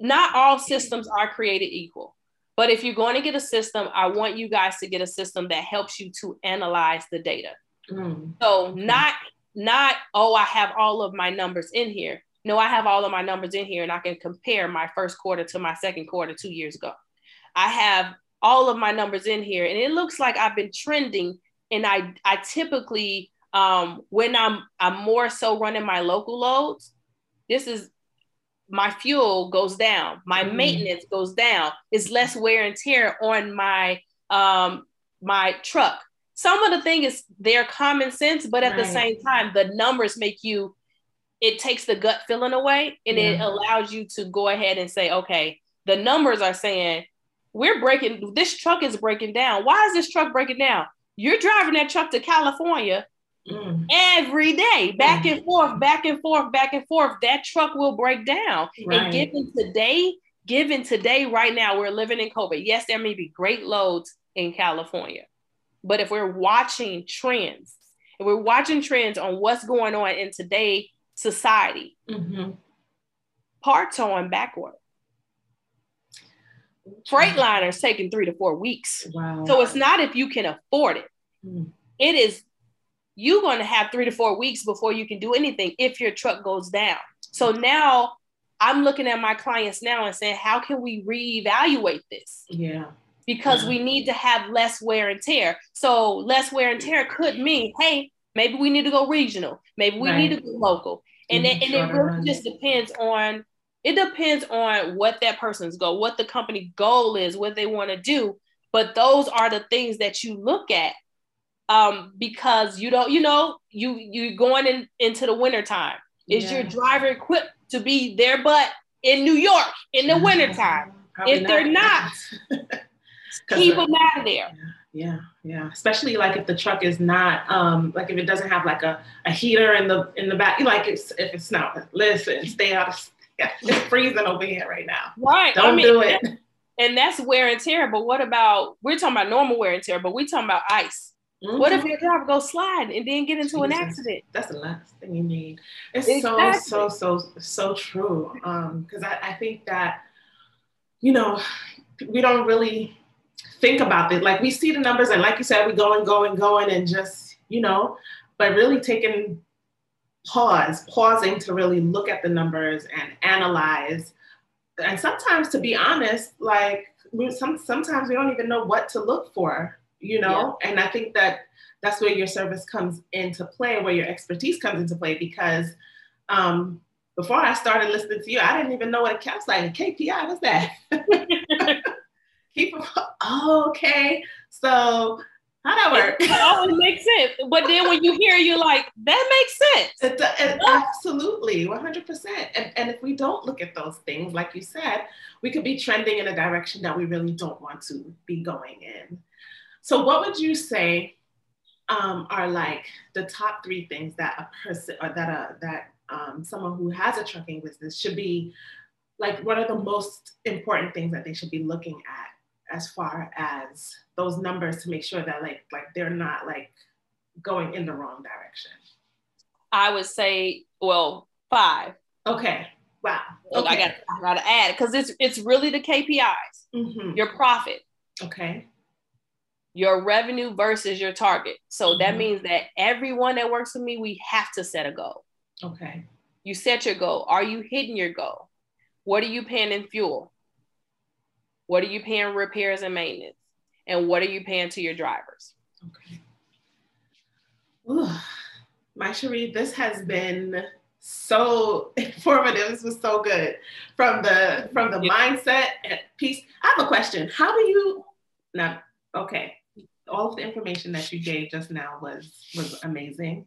not all systems are created equal. But if you're going to get a system, I want you guys to get a system that helps you to analyze the data. Mm. So not not oh I have all of my numbers in here. No, I have all of my numbers in here and I can compare my first quarter to my second quarter 2 years ago. I have all of my numbers in here and it looks like I've been trending and I I typically um, when I'm I'm more so running my local loads, this is my fuel goes down, my mm. maintenance goes down. It's less wear and tear on my um, my truck. Some of the thing is they're common sense, but at right. the same time, the numbers make you. It takes the gut feeling away, and yeah. it allows you to go ahead and say, okay, the numbers are saying we're breaking this truck is breaking down. Why is this truck breaking down? You're driving that truck to California mm. every day, back mm. and forth, back and forth, back and forth. That truck will break down. Right. And given today, given today, right now, we're living in COVID. Yes, there may be great loads in California. But if we're watching trends, if we're watching trends on what's going on in today society, mm-hmm. parts are on backorder. Freightliner's taking three to four weeks. Wow. So it's not if you can afford it. Mm. It is you're going to have three to four weeks before you can do anything if your truck goes down. So now I'm looking at my clients now and saying, how can we reevaluate this? Yeah. Because yeah. we need to have less wear and tear. So less wear and tear could mean, hey, maybe we need to go regional, maybe we right. need to go local. And, it, and it really just depends on it depends on what that person's goal, what the company goal is, what they want to do. But those are the things that you look at um, because you don't, you know, you you going in into the winter time. Is yeah. your driver equipped to be there? But in New York in the winter time? if not. they're not, [LAUGHS] keep them out of there. Yeah, yeah. Especially like if the truck is not um like if it doesn't have like a, a heater in the in the back, like it's if it's not listen, stay out of [LAUGHS] it's freezing over here right now. Right. Don't I mean, do it. And that's wear and tear. But what about we're talking about normal wear and tear, but we're talking about ice. Mm-hmm. What if your driver goes slide and then get into Jesus. an accident? That's the last thing you need. It's exactly. so, so, so, so true. Um, because I, I think that, you know, we don't really think about it. Like we see the numbers and like you said, we go and go and going and just, you know, but really taking pause, pausing to really look at the numbers and analyze. And sometimes, to be honest, like we, some, sometimes we don't even know what to look for, you know? Yeah. And I think that that's where your service comes into play, where your expertise comes into play, because um, before I started listening to you, I didn't even know what a CAPS like a KPI. What's that? [LAUGHS] Keep oh, okay. So how that work? It always makes sense. But then when you hear, you're like, that makes sense. It, it, absolutely, 100%. And, and if we don't look at those things, like you said, we could be trending in a direction that we really don't want to be going in. So, what would you say um, are like the top three things that a person or that a that um, someone who has a trucking business should be like? What are the most important things that they should be looking at as far as those numbers to make sure that like like they're not like going in the wrong direction? I would say, well, five. Okay. Wow. Okay. I got to add because it's it's really the KPIs. Mm-hmm. Your profit. Okay. Your revenue versus your target. So mm-hmm. that means that everyone that works with me, we have to set a goal. Okay. You set your goal. Are you hitting your goal? What are you paying in fuel? What are you paying repairs and maintenance? And what are you paying to your drivers? Okay. Ooh, Mysherri, this has been so [LAUGHS] informative. This was so good. From the from the yeah. mindset piece. I have a question. How do you now? Okay, all of the information that you gave just now was was amazing,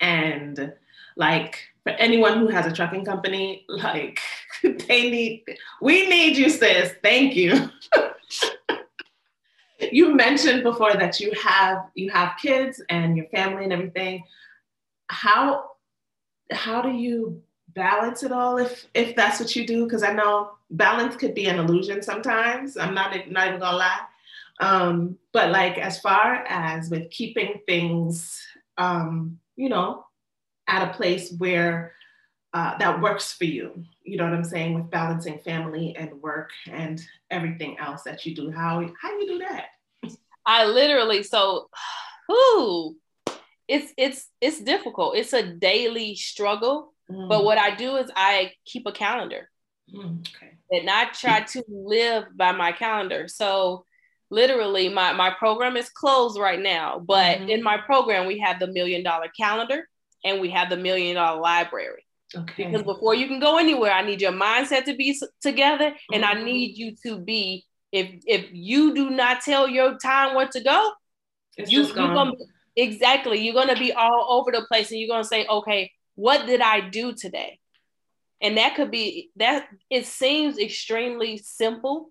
and like for anyone who has a trucking company, like [LAUGHS] they need, we need you, sis. Thank you. [LAUGHS] you mentioned before that you have you have kids and your family and everything. How how do you balance it all if if that's what you do? Because I know balance could be an illusion sometimes. I'm not not even gonna lie. Um, but like as far as with keeping things, um, you know, at a place where uh, that works for you. You know what I'm saying? With balancing family and work and everything else that you do. How how you do that? I literally so, whoo, it's it's it's difficult. It's a daily struggle. Mm. But what I do is I keep a calendar. Mm, okay. And I try to live by my calendar. So literally my, my program is closed right now, but mm-hmm. in my program we have the million dollar calendar and we have the million dollar library. Okay. Because before you can go anywhere, I need your mindset to be together, and mm-hmm. I need you to be. If if you do not tell your time where to go, it's you, you're gonna exactly you're gonna be all over the place, and you're gonna say, okay, what did I do today? And that could be that. It seems extremely simple,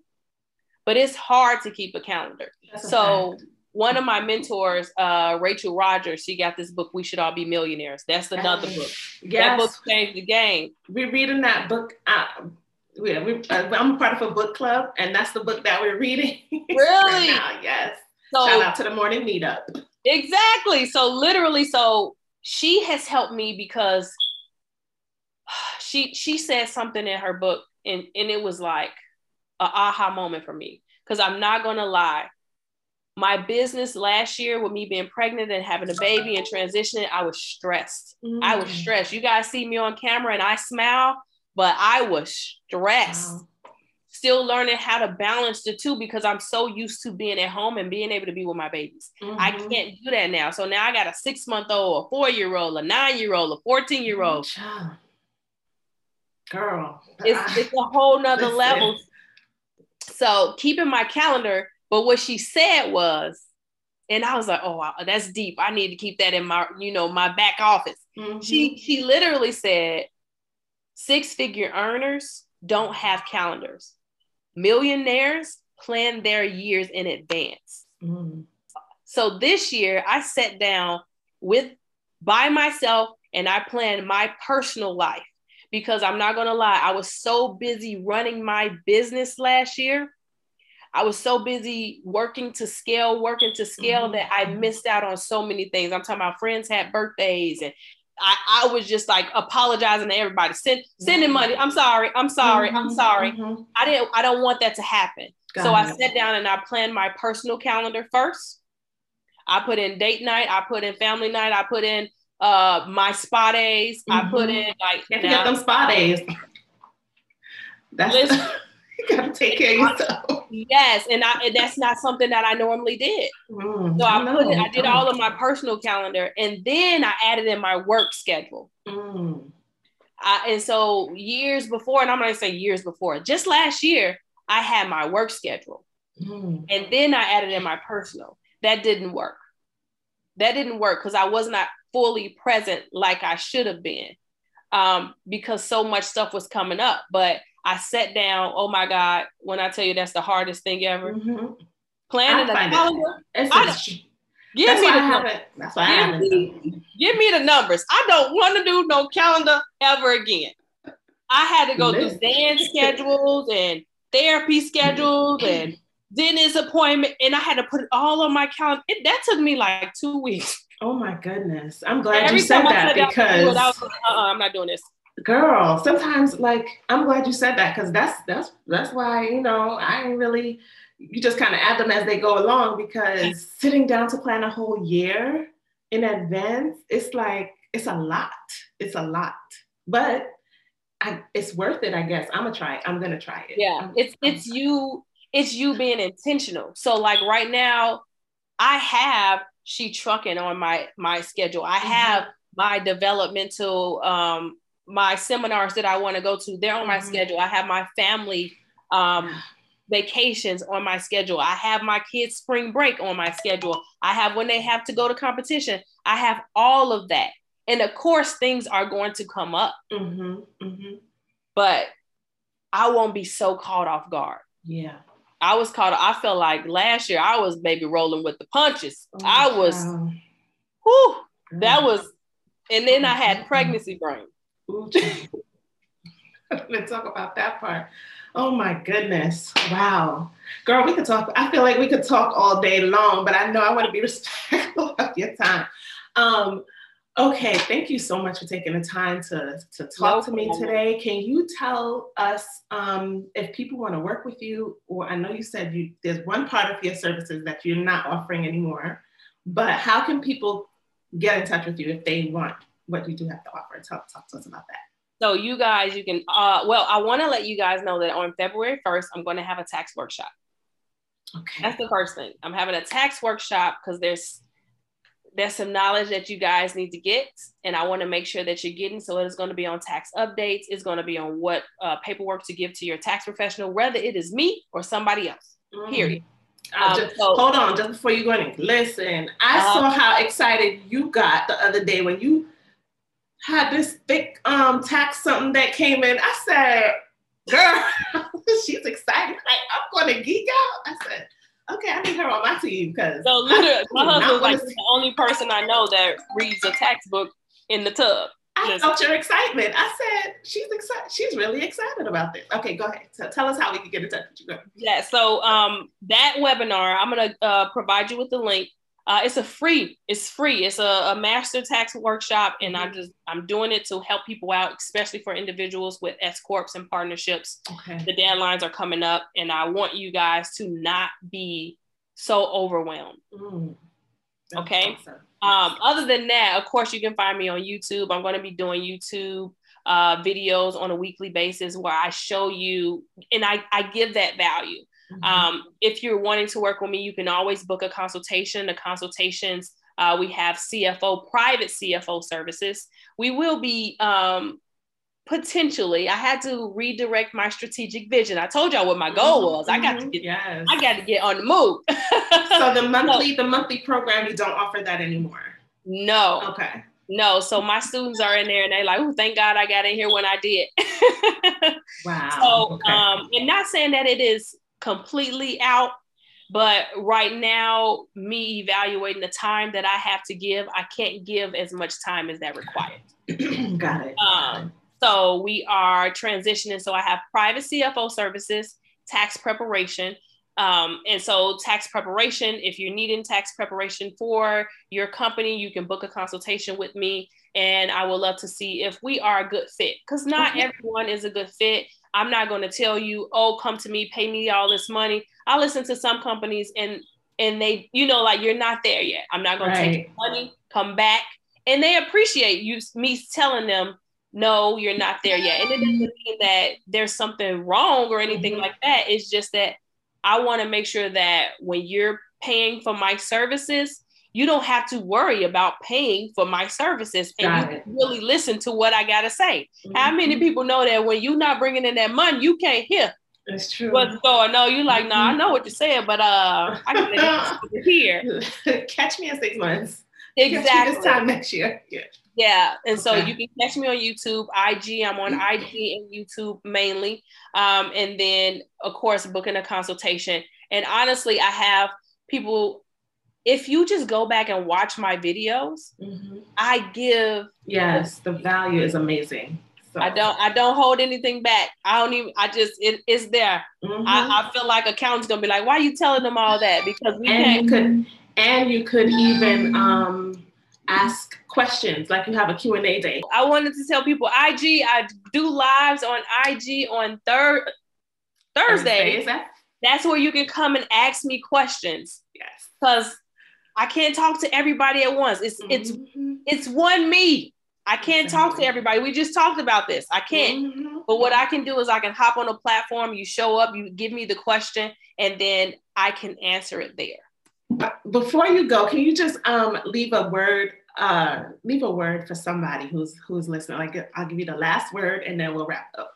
but it's hard to keep a calendar. That's so. One of my mentors, uh, Rachel Rodgers, she got this book, We Should All Be Millionaires. That's another book. Yes. That book changed the game. We're reading that book. Uh, we, we, uh, I'm part of a book club, and that's the book that we're reading. [LAUGHS] Really? right yes. So, Shout out to the morning meetup. Exactly. So literally, so she has helped me because [SIGHS] she she said something in her book, and and it was like a aha moment for me. Because I'm not gonna lie, my business last year with me being pregnant and having a baby and transitioning, I was stressed. Mm-hmm. I was mm. stressed. You guys see me on camera and I smile, but I was stressed. Wow. Still learning how to balance the two because I'm so used to being at home and being able to be with my babies. Mm-hmm. I can't do that now. So now I got a six month old, a four year old, a nine year old, a 14 year old. Girl, it's, it's a whole nother [LAUGHS] level. So keeping my calendar but what she said was, and I was like, oh, wow, that's deep. I need to keep that in my, you know, my back office. Mm-hmm. She she literally said, six figure earners don't have calendars. Millionaires plan their years in advance. Mm-hmm. So this year I sat down with by myself and I planned my personal life because I'm not going to lie, I was so busy running my business last year I was so busy working to scale, working to scale mm-hmm. that I missed out on so many things. I'm talking about friends had birthdays and I, I was just like apologizing to everybody, send, sending money. I'm sorry. I'm sorry. Mm-hmm. I'm sorry. Mm-hmm. I didn't, I don't want that to happen. Got so it. I sat down and I planned my personal calendar first. I put in date night. I put in family night. I put in uh my spa days. Mm-hmm. I put in like you get them spa days. That's [LAUGHS] you gotta take care of yourself. Yes, and I and that's not something that I normally did. Mm, so I, I put it, I did all of my personal calendar, and then I added in my work schedule. Mm. I, and so years before, and I'm gonna say years before, just last year, I had my work schedule, mm. and then I added in my personal. That didn't work. That didn't work because I was not fully present like I should have been, um, because so much stuff was coming up. But I sat down. Oh my God! When I tell you that's the hardest thing ever. Mm-hmm. Planning a calendar. It. Give that's me the numbers. That's why give I haven't. Me, give me the numbers. I don't want to do no calendar ever again. I had to go through dance schedules and therapy schedules and dentist appointment, and I had to put it all on my calendar. It, that took me like two weeks. Oh my goodness! I'm glad you said that because was like, uh-uh, I'm not doing this. Girl sometimes like i'm glad you said that because that's that's that's why you know i ain't really you just kind of add them as they go along because sitting down to plan a whole year in advance it's like it's a lot. It's a lot. But I, it's worth it i guess. I'm gonna try it. I'm gonna try it. Yeah. It's it's you it's you being intentional. So like right now i have she trucking on my my schedule i mm-hmm. have my developmental um my seminars that I want to go to, they're on my mm-hmm. schedule. I have my family um, vacations on my schedule. I have my kids' spring break on my schedule. I have when they have to go to competition. I have all of that. And of course, things are going to come up. Mm-hmm, mm-hmm. But I won't be so caught off guard. Yeah. I was caught. I felt like last year I was maybe rolling with the punches. Oh, I was, wow. whew, that was, and then I had pregnancy brain. Let's [LAUGHS] talk about that part. Oh my goodness. Wow. Girl, we could talk. I feel like we could talk all day long, but I know I want to be [LAUGHS] respectful of your time. Um, okay, thank you so much for taking the time to, to talk to me today. Can you tell us um, if people want to work with you, or I know you said you there's one part of your services that you're not offering anymore, but how can people get in touch with you if they want what you do have to offer. Talk, talk to us about that. So you guys, you can, uh, well, I want to let you guys know that on February 1st, I'm going to have a tax workshop. Okay. That's the first thing. I'm having a tax workshop because there's there's some knowledge that you guys need to get, and I want to make sure that you're getting. So it is going to be on tax updates. It's going to be on what uh, paperwork to give to your tax professional, whether it is me or somebody else. Mm-hmm. Period. Um, just, so, hold on, just before you go in, listen. I uh, saw how excited you got the other day when you had this thick um tax something that came in. I said, girl, [LAUGHS] she's excited. Like, I'm gonna geek out. I said, okay, I need her on my team because so literally my husband's like the only person I know that reads a textbook in the tub. I felt your excitement. I said she's excited. She's really excited about this. Okay, go ahead. So tell us how we can get in touch with you. Go. Yeah. So um, that webinar, I'm gonna uh, provide you with the link. Uh, it's a free, it's free. It's a, a master tax workshop, and mm-hmm. I just I'm doing it to help people out, especially for individuals with S corps and partnerships. Okay. The deadlines are coming up, and I want you guys to not be so overwhelmed. Mm. Okay. Awesome. Um, other than that, of course, you can find me on YouTube. I'm going to be doing YouTube uh, videos on a weekly basis where I show you and I, I give that value. Mm-hmm. Um, if you're wanting to work with me, you can always book a consultation. The consultations, uh, we have CFO, private CFO services. We will be um, potentially. I had to redirect my strategic vision. I told y'all what my goal mm-hmm. was. I got to mm-hmm. get. Yes. I got to get on the move. [LAUGHS] so the monthly, the monthly program, you don't offer that anymore. No. Okay. No, so my students are in there and they're like, oh, thank God I got in here when I did. [LAUGHS] wow. So, okay. um, and not saying that it is completely out. But right now, me evaluating the time that I have to give, I can't give as much time as that required. [CLEARS THROAT] Got it. Um, so we are transitioning. So I have private CFO services, tax preparation. Um, and so tax preparation, if you're needing tax preparation for your company, you can book a consultation with me and I would love to see if we are a good fit because not everyone is a good fit. I'm not going to tell you, oh, come to me, pay me all this money. I listen to some companies and and they, you know, like you're not there yet. I'm not going right. to take money, come back, and they appreciate you me telling them no you're not there yet and it doesn't mean that there's something wrong or anything mm-hmm. like that it's just that i want to make sure that when you're paying for my services you don't have to worry about paying for my services and you really listen to what I gotta say. Mm-hmm. How many people know that when you're not bringing in that money, you can't hear that's true. What's going on? You're like, no, nah, I know what you're saying, but uh, I can [LAUGHS] here. [LAUGHS] catch me in six months. Exactly. this time next year. [LAUGHS] Yeah. Yeah, and so you can catch me on YouTube, IG. I'm on IG and YouTube mainly, um, and then of course booking a consultation. And honestly, I have people if you just go back and watch my videos, mm-hmm. I give yes, the value is amazing. So. I don't I don't hold anything back. I don't even I just it, it's there. Mm-hmm. I, I, feel like accountant's gonna be like, why are you telling them all that? Because we and you could and you could even um ask questions like you have a Q&A day. I wanted to tell people IG, I do lives on IG on third Thursday. Thursday That's where you can come and ask me questions. Yes. Because I can't talk to everybody at once. It's mm-hmm. it's it's one me. I can't talk to everybody. We just talked about this. I can't. Mm-hmm. But what I can do is I can hop on a platform, you show up, you give me the question, and then I can answer it there. Before you go, can you just um, leave a word, uh, leave a word for somebody who's who's listening? Like I'll give you the last word and then we'll wrap up.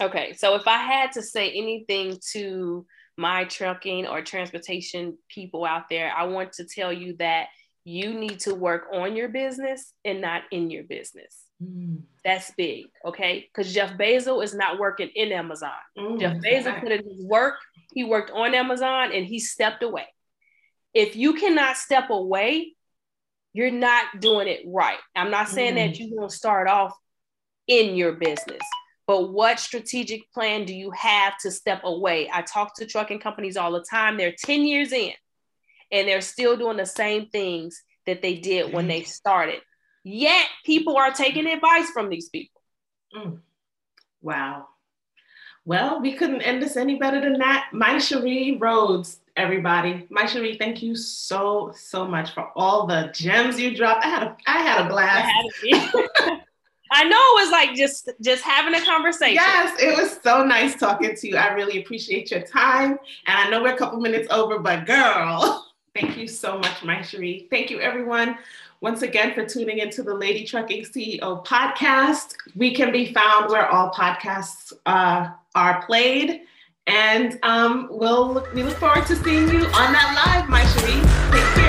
Okay. So if I had to say anything to my trucking or transportation people out there, I want to tell you that you need to work on your business and not in your business. Mm. That's big, okay? Because Jeff Bezos is not working in Amazon. Mm, Jeff Bezos put in his work, he worked on Amazon and he stepped away. If you cannot step away, you're not doing it right. I'm not saying mm. that you won't start off in your business but what strategic plan do you have to step away? I talk to trucking companies all the time. They're 10 years in and they're still doing the same things that they did when they started. Yet people are taking advice from these people. Mm. Wow. Well, we couldn't end this any better than that. Mysherri Rhodes, everybody. Mysherri, thank you so, so much for all the gems you dropped. I had a I had a blast. [LAUGHS] I know it was like just just having a conversation. Yes, it was so nice talking to you. I really appreciate your time. And I know we're a couple minutes over, but girl, [LAUGHS] thank you so much, Mysherri. Thank you, everyone. Once again, for tuning into the Lady Trucking CEO podcast. We can be found where all podcasts uh, are played. And um, we'll we look forward to seeing you on that live, Mysherri. Take.